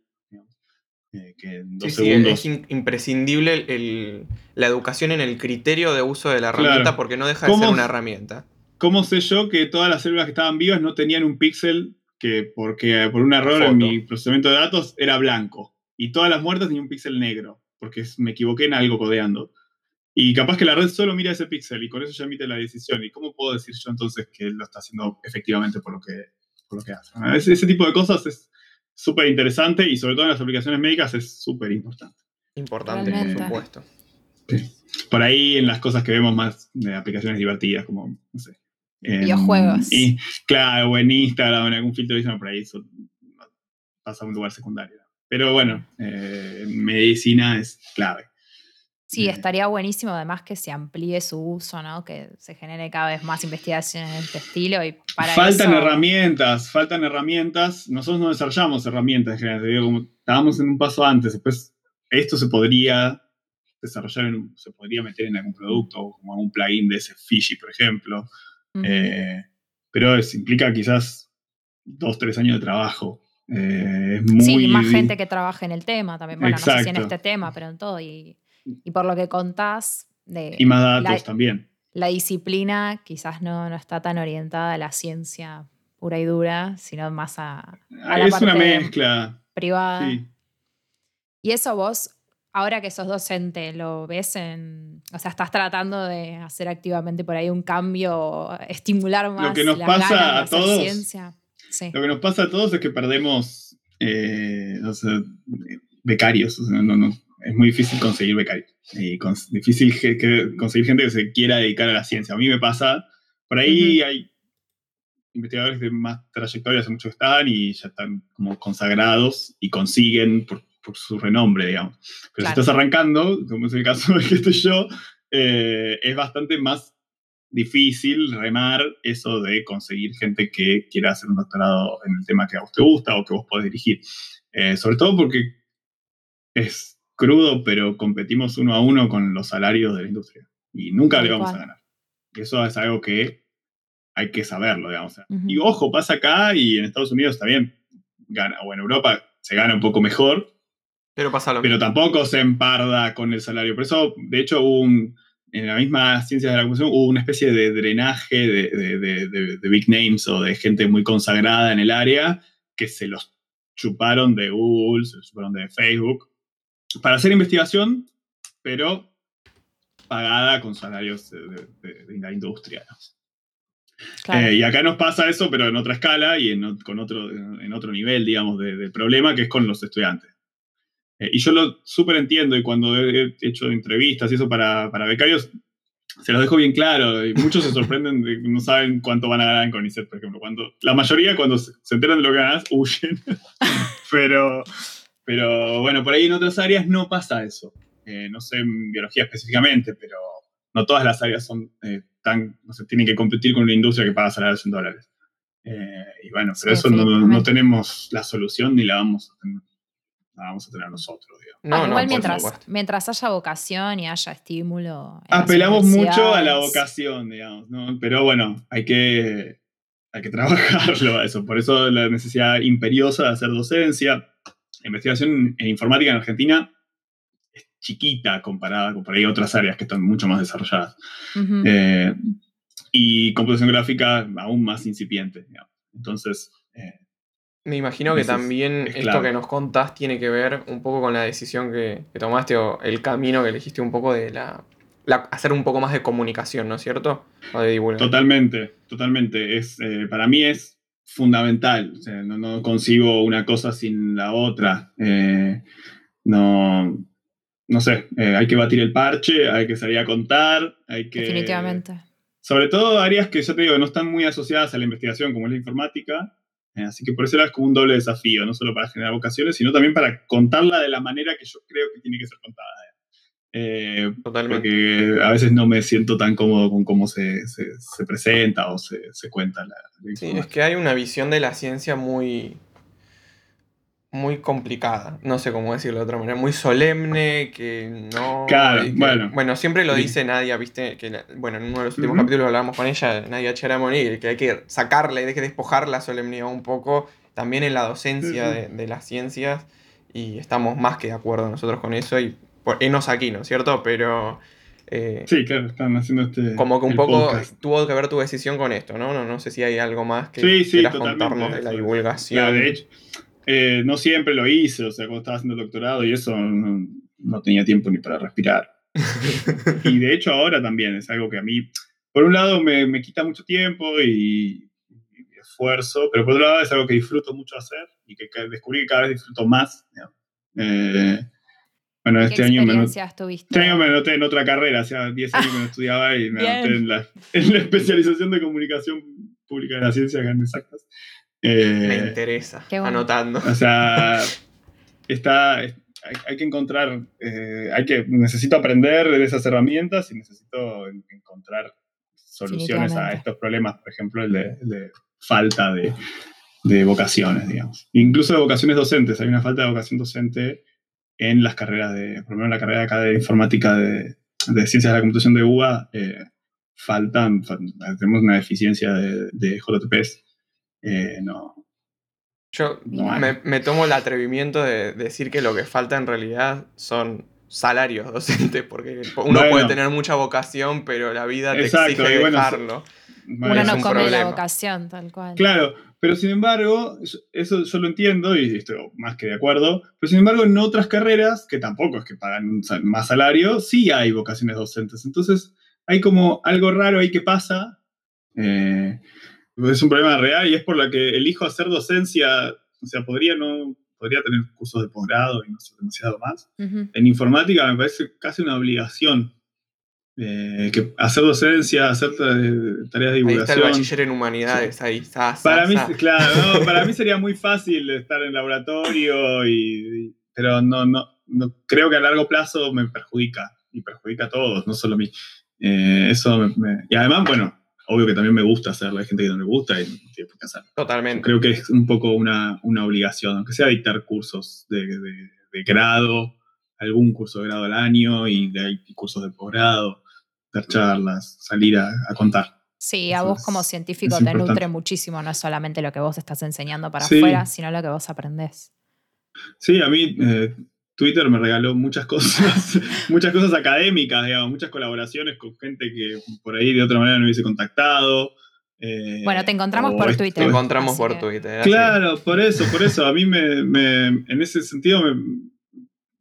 Eh, que en dos segundos... es imprescindible la educación en el criterio de uso de la herramienta porque no deja de ser una herramienta. ¿Cómo sé yo que todas las células que estaban vivas no tenían un píxel que porque por un error en mi procesamiento de datos era blanco y todas las muertas tenían un píxel negro porque me equivoqué en algo codeando? Y capaz que la red solo mira ese píxel y con eso ya emite la decisión. ¿Y cómo puedo decir yo entonces que lo está haciendo efectivamente por lo que, por lo que hace? Ese, ese tipo de cosas es súper interesante y sobre todo en las aplicaciones médicas es súper importante. Importante, por supuesto. Por ahí en las cosas que vemos más de aplicaciones divertidas, como, no sé. Videojuegos. Y, claro, o en Instagram, en algún filtro, por ahí eso pasa a un lugar secundario. Pero bueno, eh, medicina es clave. Sí, estaría buenísimo además que se amplíe su uso, ¿no? Que se genere cada vez más investigaciones en este estilo y para Faltan herramientas, faltan herramientas. Nosotros no desarrollamos herramientas en general, como estábamos en un paso antes, después esto se podría desarrollar, se podría meter en algún producto, como algún plugin de ese Fishy, por ejemplo. Eh, pero eso implica quizás dos, tres años de trabajo. Eh, muy, sí, más gente que trabaje en el tema también. Bueno, no sé si en este tema, pero en todo. Y y por lo que contás de... Y más datos también. La disciplina quizás no, no, está tan orientada a la ciencia pura y dura, sino más a, a la es una mezcla privada. Sí. Y eso vos, ahora que sos docente, lo ves en... O sea, estás tratando de hacer activamente por ahí un cambio, estimular más lo que nos pasa a todos, ciencia. Lo que nos pasa a todos es que perdemos eh, becarios. O sea, no, no, es muy difícil conseguir becarios y difícil conseguir gente que se quiera dedicar a la ciencia. A mí me pasa, por ahí hay investigadores de más trayectoria, hace mucho que están y ya están como consagrados y consiguen por, su renombre, digamos. Pero si estás arrancando, como es el caso de que estoy yo, eh, es bastante más difícil remar eso de conseguir gente que quiera hacer un doctorado en el tema que a vos te gusta o que vos podés dirigir. Eh, sobre todo porque es crudo, pero competimos uno a uno con los salarios de la industria. Y nunca le vamos a ganar. Eso es algo que hay que saberlo, digamos. Y ojo, pasa acá y en Estados Unidos también gana, o en Europa se gana un poco mejor. Pero pasa lo Pero tampoco se emparda con el salario. Por eso, de hecho, un, en la misma ciencia de la computación hubo una especie de drenaje de, de, big names o de gente muy consagrada en el área que se los chuparon de Google, se los chuparon de Facebook para hacer investigación, pero pagada con salarios de, la industria. Eh, y acá nos pasa eso, pero en otra escala y en, con otro, en otro nivel, digamos, de, problema, que es con los estudiantes. Eh, y yo lo súper entiendo, y cuando he hecho entrevistas y eso para, para, becarios, se los dejo bien claro, y muchos se sorprenden de no saben cuánto van a ganar en CONICET, por ejemplo. Cuando, la mayoría, cuando se enteran de lo que ganas, huyen. pero pero bueno, por ahí en otras áreas no pasa eso. Eh, no sé en biología específicamente, pero no todas las áreas son eh, tan, no sé, tienen que competir con una industria que paga salarios en dólares. Eh, y bueno, pero Sí, eso no, no definitivamente. tenemos la solución ni la vamos a tener, la vamos a tener nosotros, digamos. No, Ah, no, igual por mientras, mientras haya vocación y haya estímulo. Apelamos mucho a la vocación, digamos, ¿no? Pero bueno, hay que, hay que trabajarlo a eso. Por eso la necesidad imperiosa de hacer docencia. La investigación en informática en Argentina es chiquita comparada con por ahí otras áreas que están mucho más desarrolladas. Eh, y computación gráfica aún más incipiente, digamos. Entonces, eh, Me imagino que es- también es esto que nos contás tiene que ver un poco con la decisión que, que tomaste o el camino que elegiste un poco de la, la- hacer un poco más de comunicación, ¿no es cierto? O de divulgación. Totalmente, totalmente. Es, eh, para mí es fundamental. O sea, no, no concibo una cosa sin la otra. Eh, no, no sé, eh, hay que batir el parche, hay que salir a contar, hay que... Definitivamente. Sobre todo áreas que yo te digo no están muy asociadas a la investigación, como es la informática. Eh, así que por eso era como un doble desafío, no solo para generar vocaciones, sino también para contarla de la manera que yo creo que tiene que ser contada. Eh, Totalmente. porque a veces no me siento tan cómodo con cómo se, se- se presenta o se, se cuenta la, Sí, es que hay una visión de la ciencia muy, muy complicada, no sé cómo decirlo de otra manera, muy solemne, que no... Claro, y que- bueno. siempre lo Sí. dice Nadia, viste, que bueno, en uno de los últimos capítulos hablábamos con ella, Nadia Cheramoni, que hay que sacarle, hay que despojar la solemnidad un poco, también en la docencia de, de las ciencias, y estamos más que de acuerdo nosotros con eso, y por, enos aquí, ¿no es cierto? Pero... eh, Sí, claro, están haciendo este. como que un poco podcast. tuvo que ver tu decisión con esto, ¿no? No, no sé si hay algo más que Sí, sí, quieras totalmente, contarnos de la divulgación. Claro, de hecho, eh, no siempre lo hice, o sea, cuando estaba haciendo el doctorado y eso no, no tenía tiempo ni para respirar. y de hecho ahora también es algo que a mí, por un lado me, me quita mucho tiempo y, y esfuerzo, pero por otro lado es algo que disfruto mucho hacer y que descubrí que cada vez disfruto más. digamos. Eh, bueno, ¿Qué este año, me tuviste? este año me anoté en otra carrera, hacía 10 años que no estudiaba y me anoté en la, en la especialización de comunicación pública de la ciencia en Exactas. Eh, Me interesa, Qué bueno. anotando. o sea, está, hay, hay que encontrar, eh, hay que, necesito aprender de esas herramientas y necesito en- encontrar soluciones a estos problemas, por ejemplo, el de, el de falta de, de vocaciones, digamos. Incluso de vocaciones docentes, hay una falta de vocación docente en las carreras de, por lo menos en la carrera acá de informática de, de ciencias de la computación de UBA, eh, faltan, fal- tenemos una deficiencia de, de JTPs. Eh, no, Yo No me, me tomo el atrevimiento de decir que lo que falta en realidad son salarios docentes, porque uno Bueno. puede tener mucha vocación, pero la vida te Exacto, exige bueno, dejarlo. Uno no un come la vocación, tal cual. Claro, pero sin embargo, eso- yo lo entiendo y estoy más que de acuerdo, pero sin embargo en otras carreras, que tampoco es que pagan más salario, sí hay vocaciones docentes. Entonces hay como algo raro ahí que pasa. eh, es un problema real y es por la que elijo hacer docencia, o sea, podría, no, podría tener cursos de posgrado y no sé demasiado más. En informática me parece casi una obligación. Eh, que hacer docencia, hacer ta- tareas de Ahí está el divulgación. bachiller en humanidades, ahí, sa, Para mí, claro, no, para mí sería muy fácil estar en laboratorio, y, y- pero no, no, no, creo que a largo plazo me perjudica, y perjudica a todos, no solo a mí. Eh, eso me- me- y además, bueno, obvio que también me gusta hacerlo, hay gente que no le gusta y no tiene por qué hacerlo. Totalmente. Creo que es un poco una, una obligación, aunque sea dictar cursos de, de- de grado, algún curso de grado al año y, de, y cursos de posgrado, dar charlas, salir a, a contar. Sí, a Eso vos es- como científico te importante. nutre muchísimo, no es solamente lo que vos estás enseñando para Sí. afuera, sino lo que vos aprendés. Sí, a mí eh, Twitter me regaló muchas cosas, muchas cosas académicas, digamos, muchas colaboraciones con gente que por ahí de otra manera no hubiese contactado. eh, Bueno, te encontramos por esto- Twitter. Te encontramos por que- Twitter. así. Claro, por eso, por eso. A mí me, me- en ese sentido, me,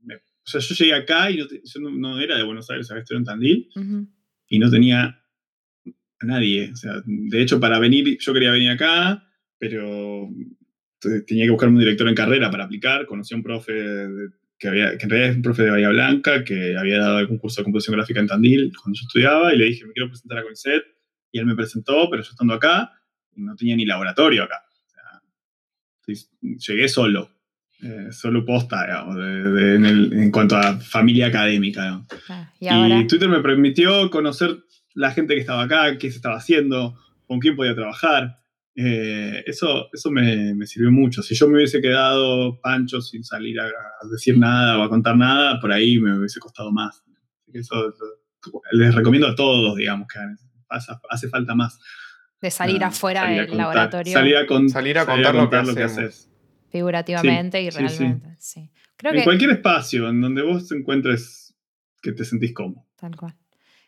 me- o sea, yo llegué acá y no yo no, no era de Buenos Aires, había estudiado en Tandil. Y no tenía a nadie. O sea, de hecho, para venir, yo quería venir acá, pero te- tenía que buscar un director en carrera para aplicar. Conocí a un profe de- que, había, que en realidad es un profe de Bahía Blanca, que había dado algún curso de computación gráfica en Tandil cuando yo estudiaba, y le dije, me quiero presentar a CONICET, y él me presentó, pero yo estando acá, no tenía ni laboratorio acá. O sea, llegué solo. Eh, solo posta, digamos, en, cuanto a familia académica. Ah, ¿Y, Twitter me permitió conocer la gente que estaba acá, qué se estaba haciendo, con quién podía trabajar. Eh, eso eso me, sirvió mucho. Si yo me hubiese quedado pancho sin salir a, decir nada o a contar nada, por ahí me hubiese costado más. Eso les recomiendo a todos, digamos, que hace, falta más. De salir ah, afuera del laboratorio. Salir a, salir a contar, lo, que, haces. Figurativamente y realmente. Sí, en cualquier espacio en donde vos te encuentres que te sentís cómodo. Tal cual.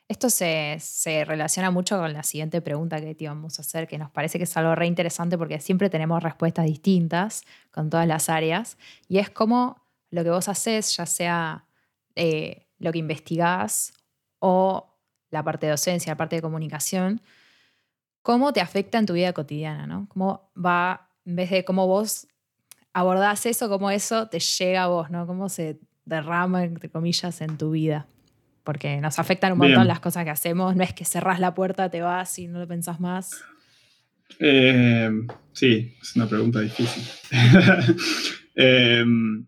Esto se, relaciona mucho con la siguiente pregunta que te íbamos a hacer, que nos parece que es algo re interesante porque siempre tenemos respuestas distintas con todas las áreas. Y es como lo que vos haces, ya sea eh, lo que investigás o la parte de docencia, la parte de comunicación, cómo te afecta en tu vida cotidiana, ¿no? Cómo va, en vez de cómo vos abordás eso, cómo eso te llega a vos, ¿no? Cómo se derrama, entre comillas, en tu vida porque nos afectan un montón las cosas que hacemos. No es que cerrás la puerta, te vas y no lo pensás más. Eh, sí, es una pregunta difícil. Em,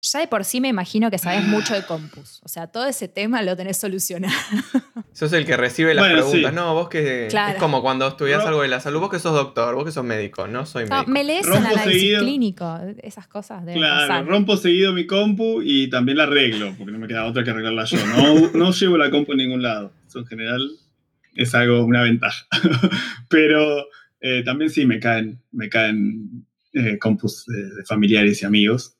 ya de por sí me imagino que sabes mucho de compus. O sea, todo ese tema lo tenés solucionado. Sos el que recibe las preguntas. No, vos que. Es como cuando estudias algo de la salud, vos que sos doctor, vos que sos médico, no soy médico. me lees en análisis clínico, esas cosas. de claro, rompo seguido mi compu y también la arreglo, porque no me queda otra que arreglarla yo. No, no llevo la compu en ningún lado. Eso en general es algo, una ventaja. Pero eh, también sí me caen, me caen eh, compus de familiares y amigos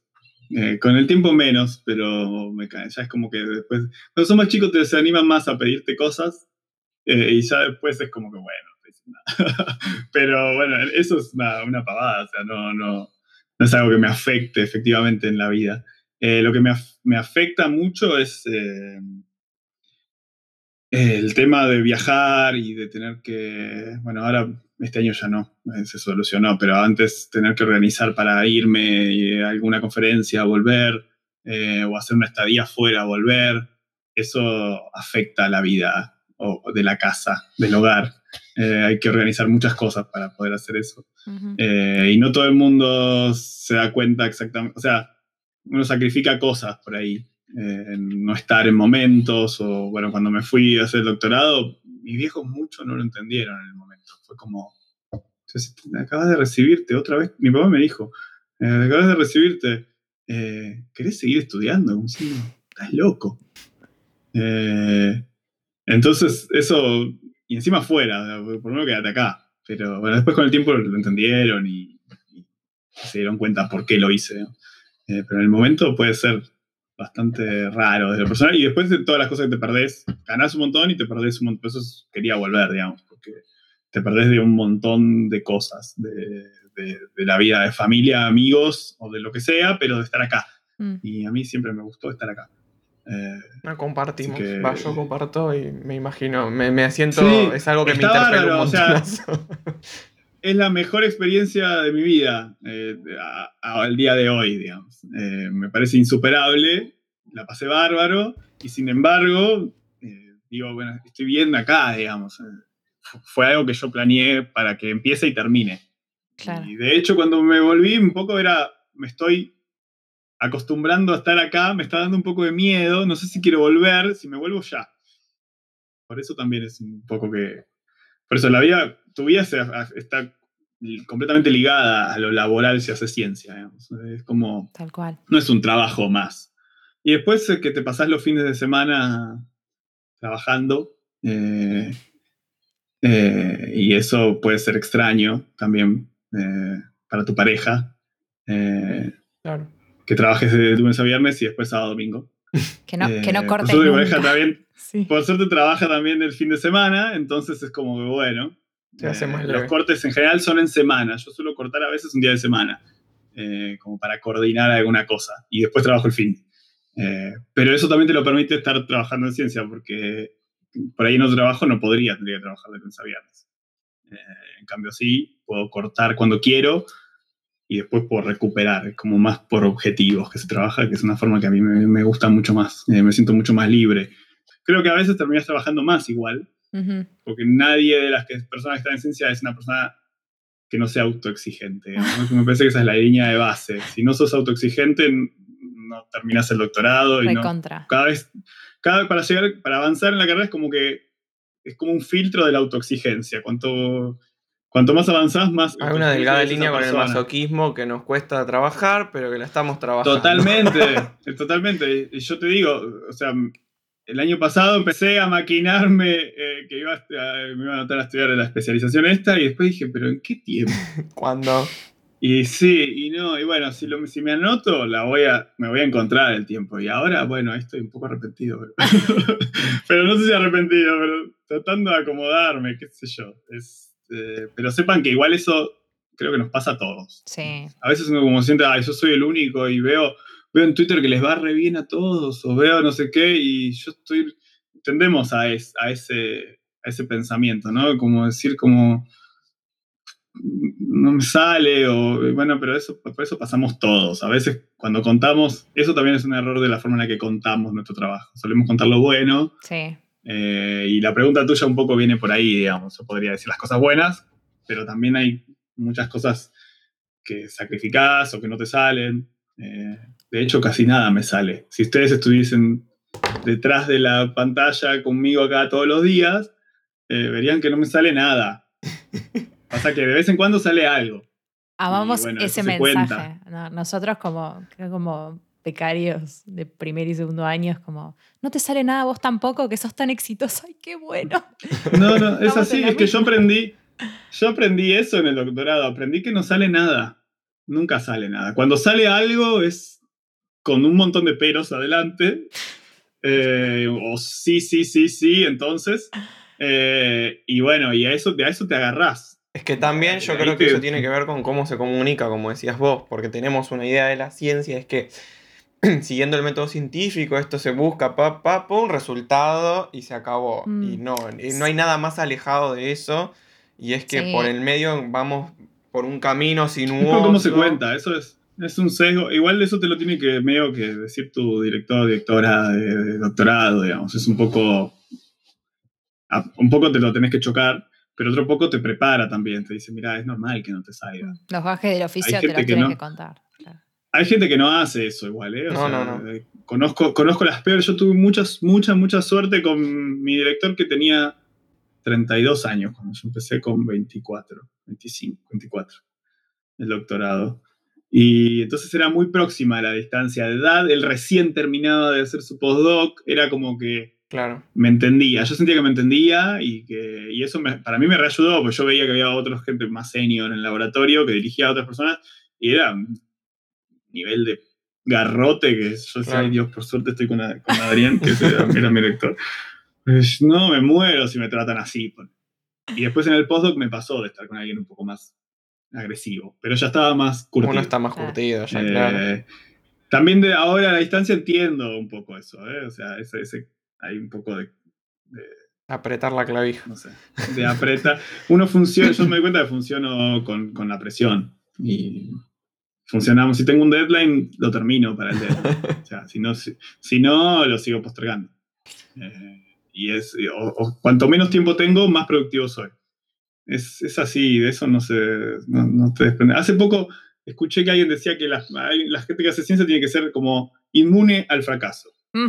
eh, con el tiempo menos, pero me. Ya es como que después, cuando son más chicos, te, se animan más a pedirte cosas eh, y ya después es como que, bueno, pero bueno, eso es una, una, pavada, o sea, no, no, no es algo que me afecte efectivamente en la vida. Eh, lo que me, me, afecta mucho es el tema de viajar y de tener que, bueno, ahora este año ya no, eh, se solucionó, pero antes tener que organizar para irme a alguna conferencia, volver, eh, o hacer una estadía fuera, volver, eso afecta la vida de la casa, del hogar. Eh, hay que organizar muchas cosas para poder hacer eso. y no todo el mundo se da cuenta exactamente, o sea, uno sacrifica cosas por ahí. no estar en momentos, o bueno, cuando me fui a hacer el doctorado, mis viejos mucho no lo entendieron en el momento. Fue como, acabas de recibirte otra vez. Mi papá me dijo, eh, acabas de recibirte, eh, ¿querés seguir estudiando? Estás loco. Eh, entonces, eso, y encima fuera, por lo menos quédate acá. Pero bueno, después con el tiempo lo entendieron y, se dieron cuenta por qué lo hice. pero en el momento puede ser bastante raro desde lo personal. Y después de todas las cosas que te perdés, ganás un montón y te perdés un montón. Por eso quería volver, digamos, porque te perdés de un montón de cosas, de, la vida de familia, amigos o de lo que sea, pero de estar acá. Mm. Y a mí siempre me gustó estar acá. Eh, no compartimos. yo comparto y me imagino, me, me asiento, es algo que me interpela un montón. es la mejor experiencia de mi vida eh, al día de hoy, digamos. Eh, me parece insuperable, la pasé bárbaro y sin embargo, digo, bueno, estoy viendo acá, digamos fue algo que yo planeé para que empiece y termine. Y de hecho, cuando me volví, un poco era, me estoy acostumbrando a estar acá, me está dando un poco de miedo, no sé si quiero volver, si me vuelvo ya. Por eso también es un poco que... Por eso la vida, tu vida está completamente ligada a lo laboral si hace ciencia. Es como... Tal cual. No es un trabajo más. Y después que te pasás los fines de semana trabajando, eh, eh, y eso puede ser extraño también eh, para tu pareja. Eh, claro. Que trabajes de lunes a viernes y después sábado domingo. Que no, que no cortes. Por pareja también, por suerte trabaja también el fin de semana, entonces es como que bueno. los cortes en general son en semana. Yo suelo cortar a veces un día de semana, como para coordinar alguna cosa. Y después trabajo el fin. pero eso también te lo permite estar trabajando en ciencia, porque por ahí no trabajo no podría, tendría que trabajar de lunes a viernes. Eh, en cambio, sí, puedo cortar cuando quiero y después puedo recuperar, es como más por objetivos que se trabaja, que es una forma que a mí me, gusta mucho más, eh, me siento mucho más libre. Creo que a veces terminas trabajando más igual, porque nadie de las que, personas que están en ciencia es una persona que no sea autoexigente. Me parece que esa es la línea de base. Si no sos autoexigente, no terminas el doctorado. Y no, cada vez, cada para llegar, para avanzar en la carrera es como que es como un filtro de la autoexigencia. Cuanto, cuanto más avanzás, más... Hay una delgada línea con el masoquismo que nos cuesta trabajar, pero que la estamos trabajando. Totalmente, totalmente. Y yo te digo, o sea, el año pasado empecé a maquinarme eh, que iba me iba a anotar a estudiar la especialización esta y después dije, pero ¿en qué tiempo? ¿Cuándo? Y sí, y no, y bueno, si, lo, si me anoto, la voy a, me voy a encontrar el tiempo. Y ahora, bueno, estoy un poco arrepentido. Pero, no sé si arrepentido, pero tratando de acomodarme, qué sé yo. Eh, pero sepan que igual eso creo que nos pasa a todos. Sí. A veces uno como siente, ay, yo soy el único y veo veo en Twitter que les va re bien a todos, o veo no sé qué, y yo estoy, tendemos a, a, ese, a ese pensamiento, ¿no? Como decir, como, no me sale, o bueno, pero eso, por eso pasamos todos. A veces cuando contamos, eso también es un error de la forma en la que contamos nuestro trabajo. Solemos contar lo bueno. Sí. Eh, y la pregunta tuya un poco viene por ahí, digamos. Yo podría decir las cosas buenas, pero también hay muchas cosas que sacrificás o que no te salen. Eh, de hecho, casi nada me sale. Si ustedes estuviesen detrás de la pantalla conmigo acá todos los días, eh, verían que no me sale nada. Pasa que de vez en cuando sale algo. Amamos ese mensaje. nosotros como, como becarios de primer y segundo año es como, no te sale nada vos tampoco, que sos tan exitoso. ¡Ay, qué bueno! No, no, es así, es que yo aprendí, yo aprendí eso en el doctorado, aprendí que no sale nada. Nunca sale nada. Cuando sale algo es con un montón de peros adelante. Eh, o sí, sí, sí, sí, entonces. Eh, y bueno, y a eso, a eso te agarrás. Es que también yo creo que eso tiene que ver con cómo se comunica, como decías vos, porque tenemos una idea de la ciencia, es que siguiendo el método científico, esto se busca, pa, pa, un resultado y se acabó. Y mm. no, no hay nada más alejado de eso. Y es que por el medio vamos por un camino sin un. ¿Cómo se cuenta? Eso es. Es un sesgo. Igual eso te lo tiene que medio que decir tu director o directora de, doctorado, digamos. Es un poco. Un poco te lo tenés que chocar, pero otro poco te prepara también. Te dice, mira, es normal que no te salga. Los bajes del oficio te lo tienes que contar. Hay gente que no hace eso igual, ¿eh? no, no, no. Eh, conozco, conozco las peores. Yo tuve muchas, mucha, mucha suerte con mi director que tenía 32 años cuando yo empecé con 24, 25, 24, el doctorado. Y entonces era muy próxima a la distancia de edad. Él recién terminaba de hacer su postdoc. Era como que claro. me entendía. Yo sentía que me entendía y que y eso para mí me reayudó, porque yo veía que había otra gente más senior en el laboratorio que dirigía a otras personas y era un nivel de garrote que yo decía, ay Dios, por suerte estoy con, Adrián, que era, mi director. Pues, no, me muero si me tratan así. Y después en el postdoc me pasó de estar con alguien un poco más agresivo, pero ya estaba más curtido. Uno está más curtido, ya, claro. Eh, también de ahora a la distancia entiendo un poco eso, ¿eh? O sea, ese, hay un poco de, Apretar la clavija. No sé, de apretar. Uno funciona, yo me doy cuenta que funciono con, con, la presión y funcionamos. Si tengo un deadline, lo termino para el deadline. O sea, si no, si, no lo sigo postergando. Eh, y es, o cuanto menos tiempo tengo, más productivo soy. Es, así, de eso no se no, te desprende. Hace poco escuché que alguien decía que la, gente que hace ciencia tiene que ser como inmune al fracaso. Mm.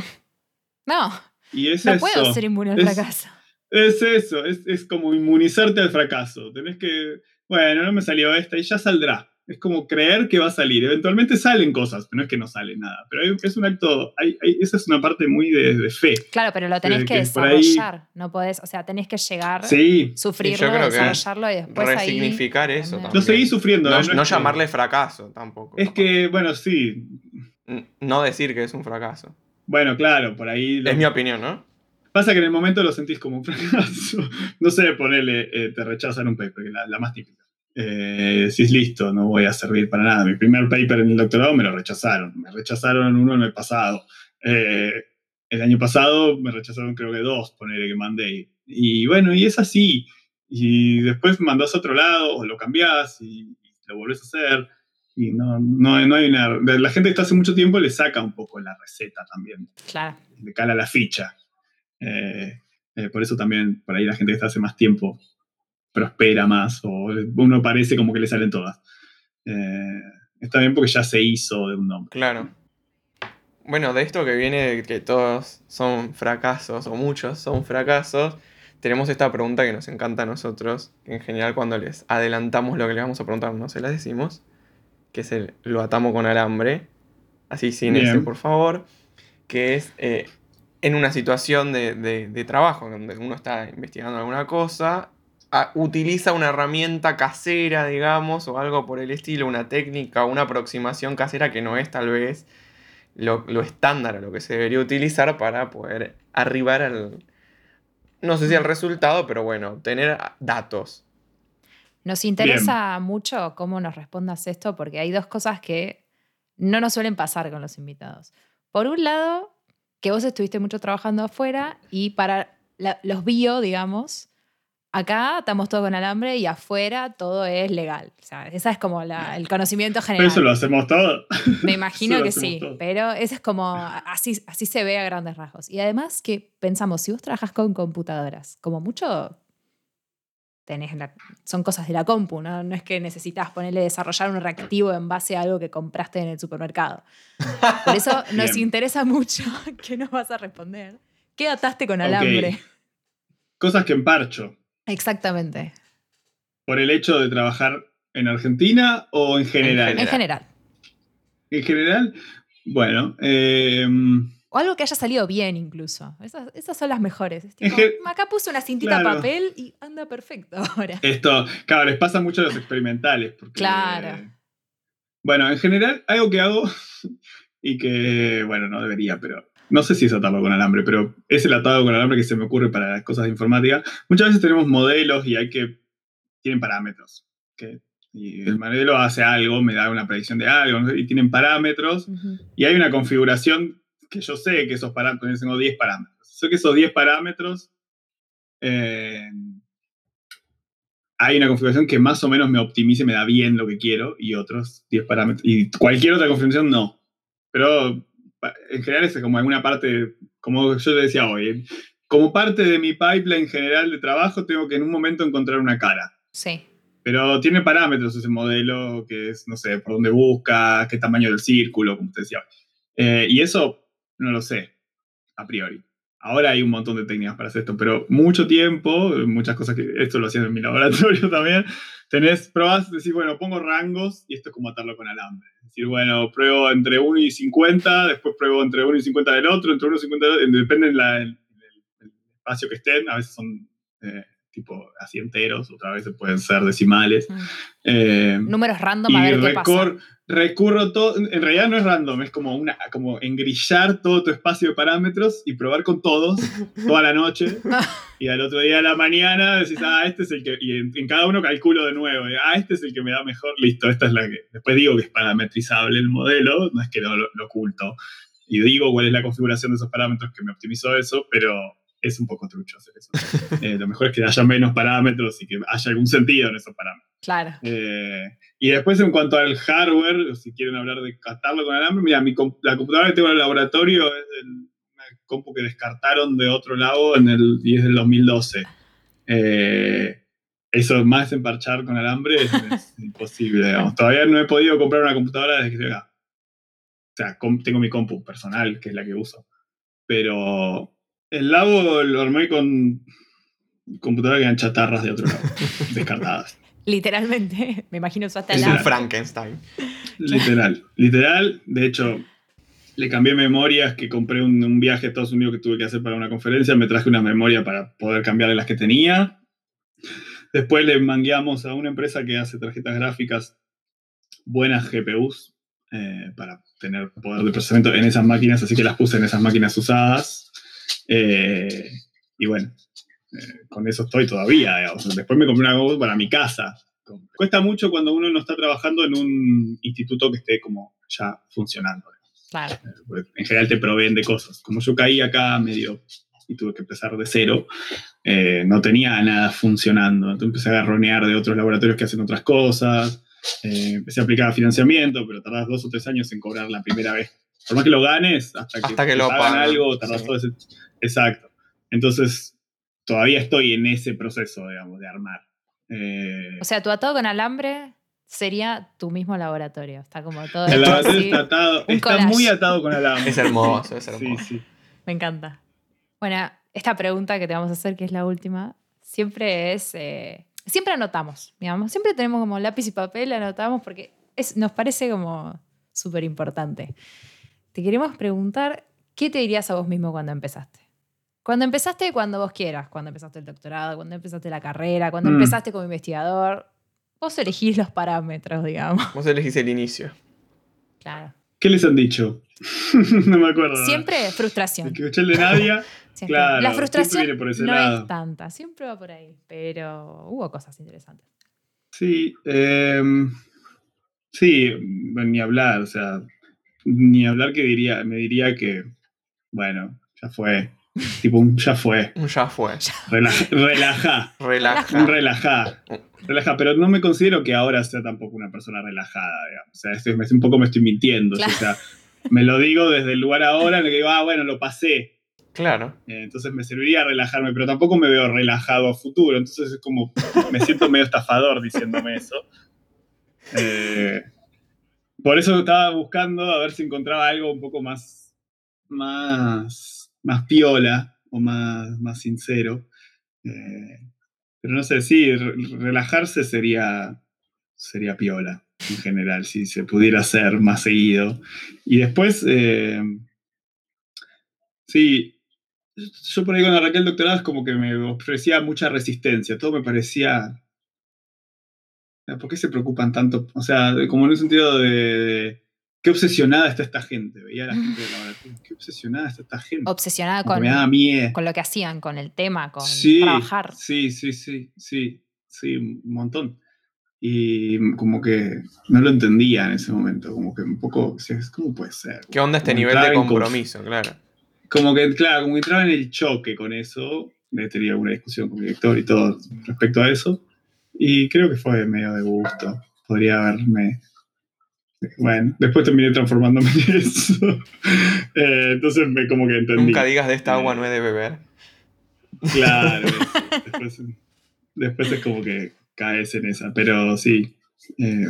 No. Y es no puedo ser inmune al fracaso. Es eso, es, es, como inmunizarte al fracaso. Tenés que, bueno, no me salió esta y ya saldrá es como creer que va a salir. Eventualmente salen cosas, pero no es que no sale nada. Pero es un acto, esa es una parte muy de, fe. Claro, pero lo tenés que, desarrollar. No podés, o sea, tenés que llegar, sí. sufrirlo, desarrollarlo y después resignificar eso. Lo seguí sufriendo. No, no, llamarle fracaso tampoco. Es que, bueno, sí. No decir que es un fracaso. Bueno, claro, por ahí. Es mi opinión, ¿no? Pasa que en el momento lo sentís como un fracaso. no sé, ponerle, eh, te rechazan un paper, que la, la más típica eh, decís, listo, no voy a servir para nada. Mi primer paper en el doctorado me lo rechazaron. Me rechazaron uno en el pasado. Eh, el año pasado me rechazaron creo que dos, ponerle que mandé. Y bueno, y es así. Y después mandás a otro lado o lo cambiás y, lo volvés a hacer. Y no, no, no, hay una... La gente que está hace mucho tiempo le saca un poco la receta también. Claro. Le cala la ficha. Eh, por eso también, por ahí la gente que está hace más tiempo prospera más o uno parece como que le salen todas. Eh, está bien porque ya se hizo de un nombre. Claro. Bueno, de esto que viene de que todos son fracasos o muchos son fracasos, tenemos esta pregunta que nos encanta a nosotros, que en general cuando les adelantamos lo que les vamos a preguntar no se las decimos, que es el lo atamos con alambre, así sin Bien. ese por favor, que es eh, en una situación de, de- de trabajo, donde uno está investigando alguna cosa, a- utiliza una herramienta casera, digamos, o algo por el estilo, una técnica, una aproximación casera que no es tal vez lo, lo estándar a lo que se debería utilizar para poder arribar al, no sé si al resultado, pero bueno, obtener datos. Nos interesa mucho cómo nos respondas esto porque hay dos cosas que no nos suelen pasar con los invitados. Por un lado, que vos estuviste mucho trabajando afuera y para la- los bio, digamos, acá estamos todos con alambre y afuera todo es legal. O sea, esa es como la- el conocimiento Pero general. eso lo hacemos todo. Me imagino Eso que sí, pero ese es como, así, así se ve a grandes rasgos. Y además que pensamos, si vos trabajas con computadoras, como mucho tenés la- son cosas de la compu, ¿no? No es que necesitas ponerle desarrollar un reactivo en base a algo que compraste en el supermercado. Por eso nos interesa mucho qué nos vas a responder. ¿Qué ataste con alambre? Cosas que emparcho. Exactamente. ¿Por el hecho de trabajar en Argentina o en general? En general. En general, bueno, eh, O algo que haya salido bien incluso. Esas, esas son las mejores. Es tipo, acá puse una cintita Claro. papel y anda perfecto ahora. esto, claro, les pasa mucho a los experimentales. Porque, Claro. bueno, en general, algo que hago y que, bueno, no debería, pero no sé si es atarlo con alambre, pero es el atado con alambre que se me ocurre para las cosas de informática. Muchas veces tenemos modelos y hay que, tienen parámetros. que- y el modelo hace algo, me da una predicción de algo, y tienen parámetros. Y hay una configuración que yo sé que esos parámetros, tengo 10 parámetros. Sé que esos 10 parámetros, eh, hay una configuración que más o menos me optimice, me da bien lo que quiero, y otros 10 parámetros. Y cualquier otra configuración no. Pero en general es como alguna parte, como yo te decía hoy, como parte de mi pipeline general de trabajo, tengo que en un momento encontrar una cara. Sí. Pero tiene parámetros ese modelo, que es, no sé, por dónde busca, qué tamaño del círculo, como te decía. Eh, y eso no lo sé, a priori. Ahora hay un montón de técnicas para hacer esto, pero mucho tiempo, muchas cosas que esto lo hacía en mi laboratorio también, tenés, probás, decís, bueno, pongo rangos y esto es como atarlo con alambre. Es decir, bueno, pruebo entre 1 y 50, después pruebo entre 1 y 50 del otro, entre 1 y 50 del otro, depende del el espacio que estén, a veces son eh, tipo así enteros, otras veces pueden ser decimales. Mm. Eh, Números random a ver qué pasa. Recurro todo, en realidad no es random, es como, una, como engrillar todo tu espacio de parámetros y probar con todos toda la noche. y al otro día a la mañana decís, ah, este es el que, y en, en cada uno calculo de nuevo, ah, este es el que me da mejor, listo, esta es la que, después digo que es parametrizable el modelo, no es que lo, lo- lo oculto. Y digo cuál es la configuración de esos parámetros que me optimizó eso, pero es un poco trucho hacer eso. Eh, lo mejor es que haya menos parámetros y que haya algún sentido en esos parámetros. Claro. Eh, y después en cuanto al hardware, si quieren hablar de catarlo con alambre, mira, mi la computadora que tengo en el laboratorio es del- una compu que descartaron de otro lado en el, y es del 2012. Eh, eso más emparchar con alambre es, es imposible, digamos. Todavía no he podido comprar una computadora desde que estoy acá. O sea, tengo mi compu personal, que es la que uso. Pero el labo lo armé con computadoras que eran chatarras de otro lado, descartadas. Literalmente. Me imagino usaste Es un. Frankenstein. Literal, literal. De hecho, le cambié memorias que compré un, un viaje a Estados Unidos que tuve que hacer para una conferencia. Me traje una memoria para poder cambiarle las que tenía. Después le mangueamos a una empresa que hace tarjetas gráficas buenas GPUs eh, para tener poder de procesamiento en esas máquinas, así que las puse en esas máquinas usadas. Eh, y bueno, eh, con eso estoy todavía. digamos. Después me compré una GPU para mi casa. Cuesta mucho cuando uno no está trabajando en un instituto que esté como ya funcionando. Claro. Porque en general te proveen de cosas. Como yo caí acá medio y tuve que empezar de cero, eh, no tenía nada funcionando. Entonces empecé a agarronear de otros laboratorios que hacen otras cosas. eh, empecé a aplicar financiamiento, pero tardás dos o tres años en cobrar la primera vez. Por más que lo ganes, hasta que, Hasta que te lo pagan pagan, algo, tardás sí. todo ese... Exacto. Entonces, todavía estoy en ese proceso, digamos, de armar. Eh, O sea, tu atado con alambre sería tu mismo laboratorio. Está como todo el laboratorio así. está, atado, un está collage. muy atado con alambre. Es hermoso, es Sí, hermoso. sí. Me encanta. Bueno, esta pregunta que te vamos a hacer, que es la última, siempre es. eh, siempre anotamos, digamos. Siempre tenemos como lápiz y papel, anotamos porque es, nos parece como súper importante. Te queremos preguntar, ¿qué te dirías a vos mismo cuando empezaste? Cuando empezaste, cuando vos quieras. Cuando empezaste el doctorado, cuando empezaste la carrera, cuando Mm. empezaste como investigador. Vos elegís los parámetros, digamos. Vos elegís el inicio. Claro. ¿Qué les han dicho? no me acuerdo. Siempre frustración. Que escuché el de Nadia. Claro, la frustración viene por ese no lado. es tanta, siempre va por ahí, pero hubo cosas interesantes. Sí, eh, sí, ni hablar, o sea, ni hablar que diría, me diría que, bueno, ya fue, tipo un ya fue, Ya fue. relaja, relaja, Relaja. un relaja, relaja, pero no me considero que ahora sea tampoco una persona relajada, digamos, o sea, estoy- me- un poco me estoy mintiendo, Claro. o sea, me lo digo desde el lugar ahora en el que digo, ah, bueno, lo pasé, Claro. eh, entonces me serviría relajarme, pero tampoco me veo relajado a futuro. Entonces es como, me siento medio estafador diciéndome eso. Eh, por eso estaba buscando a ver si encontraba algo un poco más, más, más piola o más, más sincero. Eh, pero no sé, sí, re- relajarse sería, sería piola en general, si se pudiera hacer más seguido. Y después, eh, sí, yo por ahí cuando arranqué el doctorado es como que me ofrecía mucha resistencia, todo me parecía... ¿Por qué se preocupan tanto? O sea, como en un sentido de... de qué obsesionada está esta gente. Veía a la gente del laboratorio. Qué obsesionada está esta gente. Obsesionada con, me daba miedo. con lo que hacían, con el tema, con Sí, trabajar. sí, sí, sí, sí, sí, un montón. Y como que no lo entendía en ese momento, como que un poco, o sea, ¿cómo puede ser? ¿Qué onda este Como nivel de compromiso? Claro. Como que, claro, como que entraba en el choque con eso, he tenido alguna discusión con mi director y todo respecto a eso, y creo que fue medio de gusto, podría haberme... Bueno, después terminé transformándome en eso. Eh, entonces me como que entendí. Nunca digas de esta agua Eh, no he de beber. Claro, después, después es como que caes en esa, pero sí, eh,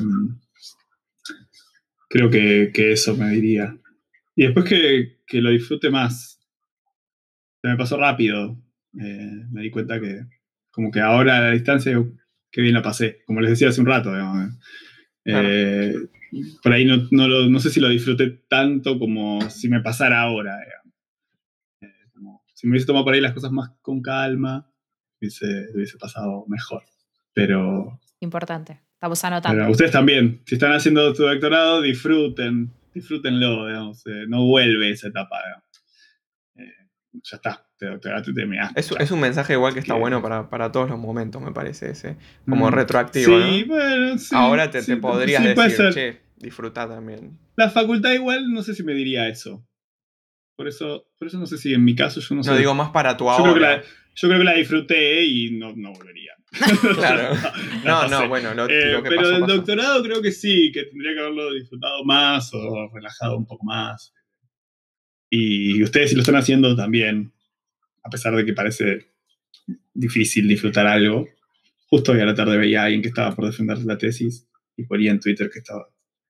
creo que, que eso me diría. Y después que, que lo disfrute más. Se me pasó rápido, eh, me di cuenta que como que ahora a la distancia, qué bien la pasé, como les decía hace un rato, digamos. Eh, por ahí no, no, lo- no sé si lo disfruté tanto como si me pasara ahora. Eh, como si me hubiese tomado por ahí las cosas más con calma, hubiese, hubiese pasado mejor. Pero, Importante. Estamos anotando. pero ustedes también, si están haciendo su doctorado, disfruten, disfrútenlo, digamos. eh, no vuelve esa etapa. Eh, ya está, te doctoraste y terminaste. Es, es un mensaje igual que está Que- bueno para, para todos los momentos, me parece ese. Como Mm, retroactivo, Sí, ¿no? bueno, sí. Ahora te, sí, te podrías sí, decir, che, disfruta también. La facultad igual no sé si me diría eso. Por eso, por eso no sé si en mi caso yo no sé. No digo más para tu yo, creo ahora. la, yo creo que la disfruté y no, no volvería. Claro. La No, no, bueno, lo, Eh, lo que pero pasó, del pasó. doctorado creo que sí, que tendría que haberlo disfrutado más o relajado un poco más. Y ustedes si lo están haciendo también, a pesar de que parece difícil disfrutar algo. Justo hoy a la tarde veía a alguien que estaba por defender la tesis y ponía en Twitter que estaba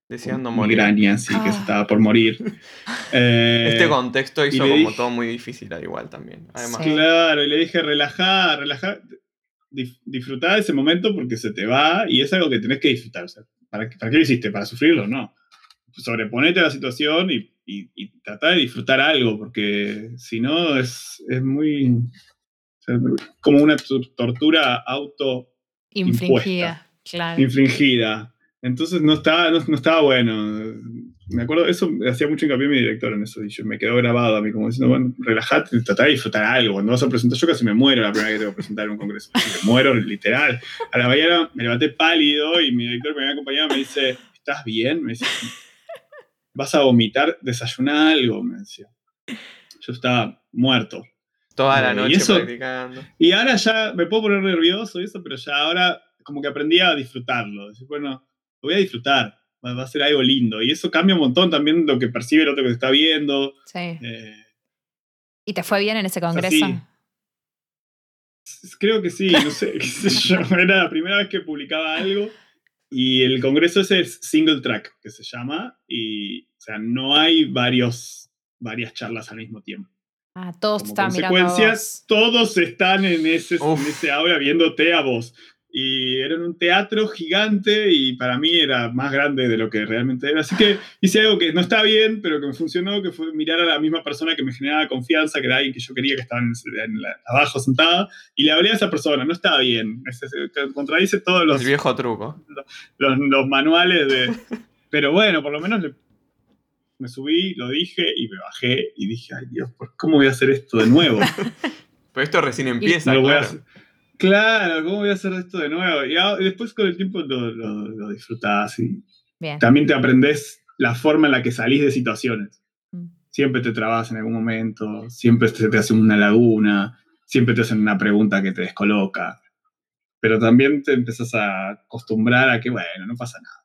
Deseando con morir. migrañas y que se Ah. estaba por morir. Eh, Este contexto hizo como dije- todo muy difícil al igual también. Además, Sí. Claro, y le dije, relajá, relajá, dif- disfrutá de ese momento porque se te va y es algo que tenés que disfrutar. o sea, ¿para, qué- ¿Para qué lo hiciste? ¿Para sufrirlo? No. Sobreponete a la situación y, y, y de disfrutar algo porque si no es, es muy... o sea, como una tu- tortura auto Infringida. Claro. infringida. Entonces no estaba, no, no estaba bueno. Me acuerdo, eso hacía mucho hincapié mi director en eso, y yo, me quedó grabado a mí, como diciendo, bueno, relajate, tratá de disfrutar algo. Cuando vas a presentar, yo casi me muero la primera vez que tengo que presentar en un congreso. Me muero, literal. A la mañana me levanté pálido y mi director que me había acompañado me dice, ¿estás bien? Me dice, ¿vas a vomitar? Desayuná algo, me decía. Yo estaba muerto. toda la y noche eso- practicando. Y ahora ya me puedo poner nervioso y eso, pero ya ahora como que aprendí a disfrutarlo. Decir, bueno, lo voy a disfrutar, va a ser algo lindo. Y eso cambia un montón también lo que percibe el otro que te está viendo. Sí. Eh, ¿Y te fue bien en ese sea, congreso? sí. Creo que sí, no sé, qué sé yo. Era la primera vez que publicaba algo. Y el congreso ese es single track, que se llama. Y, o sea, no hay varios, varias charlas al mismo tiempo. Ah, todos Como están mirando. a vos. todos están en ese, en ese aula viéndote a vos. Y era en un teatro gigante y para mí era más grande de lo que realmente era. Así que hice algo que no está bien, pero que me funcionó, que fue mirar a la misma persona que me generaba confianza, que era alguien que yo quería que estaba en, en la- abajo sentada, y le hablé a esa persona, no estaba bien. Es- es- contradice todos los, El viejo truco. los, los manuales de... Pero bueno, por lo menos le- me subí, lo dije y me bajé y dije, ay Dios, ¿por- ¿cómo voy a hacer esto de nuevo? Pero esto recién empieza, No lo voy a hacer. Claro, ¿cómo voy a hacer esto de nuevo? Y a- y después con el tiempo lo, lo, lo disfrutás y Bien. también te aprendes la forma en la que salís de situaciones. Mm. Siempre te trabas en algún momento, siempre se te hace una laguna, siempre te hacen una pregunta que te descoloca. Pero también te empezás a acostumbrar a que, bueno, no pasa nada.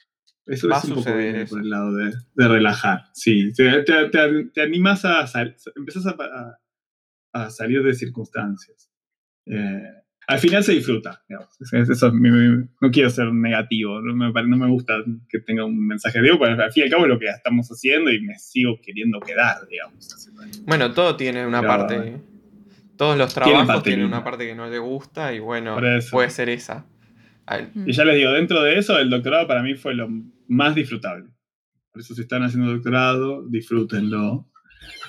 Eso Va es un poco por el lado de, de relajar. Sí, te, te, te- te animas a, sal- empezás a, a- a salir de circunstancias. Eh, al final se disfruta. Eso es mi- mi- no quiero ser negativo, no me, pare- no me gusta que tenga un mensaje de porque al fin y al cabo es lo que estamos haciendo y me sigo queriendo quedar, digamos. Bueno, todo tiene una Pero- parte. Todos los Tiene trabajos parte tienen una parte que no le gusta y bueno, puede ser esa. Mm. Y ya les digo, dentro de eso, el doctorado para mí fue lo más disfrutable. Por eso si están haciendo doctorado, disfrútenlo.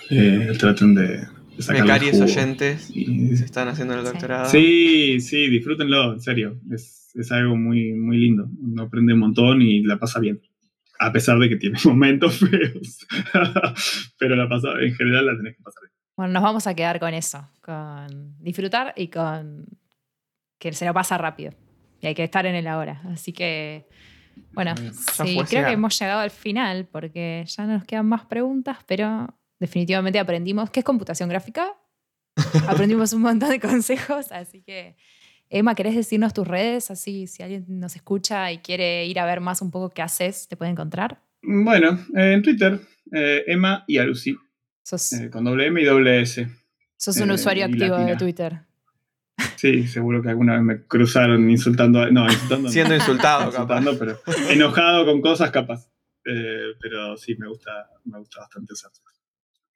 Eh, traten de, Becarios oyentes, Y- se están haciendo el Sí. doctorado. Sí, sí, disfrútenlo, en serio. Es, es algo muy, muy lindo. Uno aprende un montón y la pasa bien. A pesar de que tiene momentos feos. Pero la pasa, en general la tenés que pasar bien. Bueno, nos vamos a quedar con eso, con disfrutar y con que se lo pasa rápido. Y hay que estar en el ahora. Así que, bueno, sí, creo que hemos llegado al final porque ya no nos quedan más preguntas, pero definitivamente aprendimos qué es computación gráfica. aprendimos un montón de consejos, así que, Emma, ¿querés decirnos tus redes? Así, si alguien nos escucha y quiere ir a ver más un poco qué haces, te puede encontrar. Bueno, eh, en Twitter, eh, Emma y Alusi, Sos, eh, con doble M y doble S. sos un eh, usuario activo de. Twitter. Sí, seguro que alguna vez me cruzaron insultando. a- No, insultando. no. Siendo insultado, capaz. insultando, pero enojado con cosas capaz. Eh, pero sí, me gusta, me gusta bastante usar.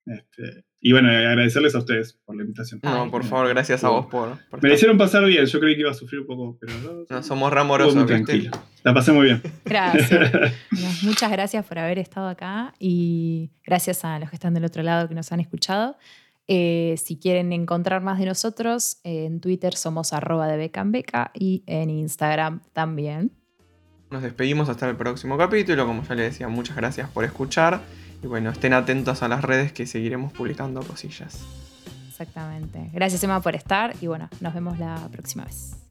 Este, y bueno, agradecerles a ustedes por la invitación. No, por favor, gracias a vos por, por Me la hicieron pasar bien, yo creí que iba a sufrir un poco, pero no, No, somos ramorosos, tranquilo. La pasé muy bien. Gracias. Bueno, muchas gracias por haber estado acá y gracias a los que están del otro lado que nos han escuchado. Eh, si quieren encontrar más de nosotros, eh, en Twitter somos arroba de beca en beca y en Instagram también. Nos despedimos hasta el próximo capítulo. Como ya les decía, muchas gracias por escuchar. Y bueno, estén atentos a las redes que seguiremos publicando cosillas. Exactamente. Gracias Emma por estar y bueno, nos vemos la próxima vez.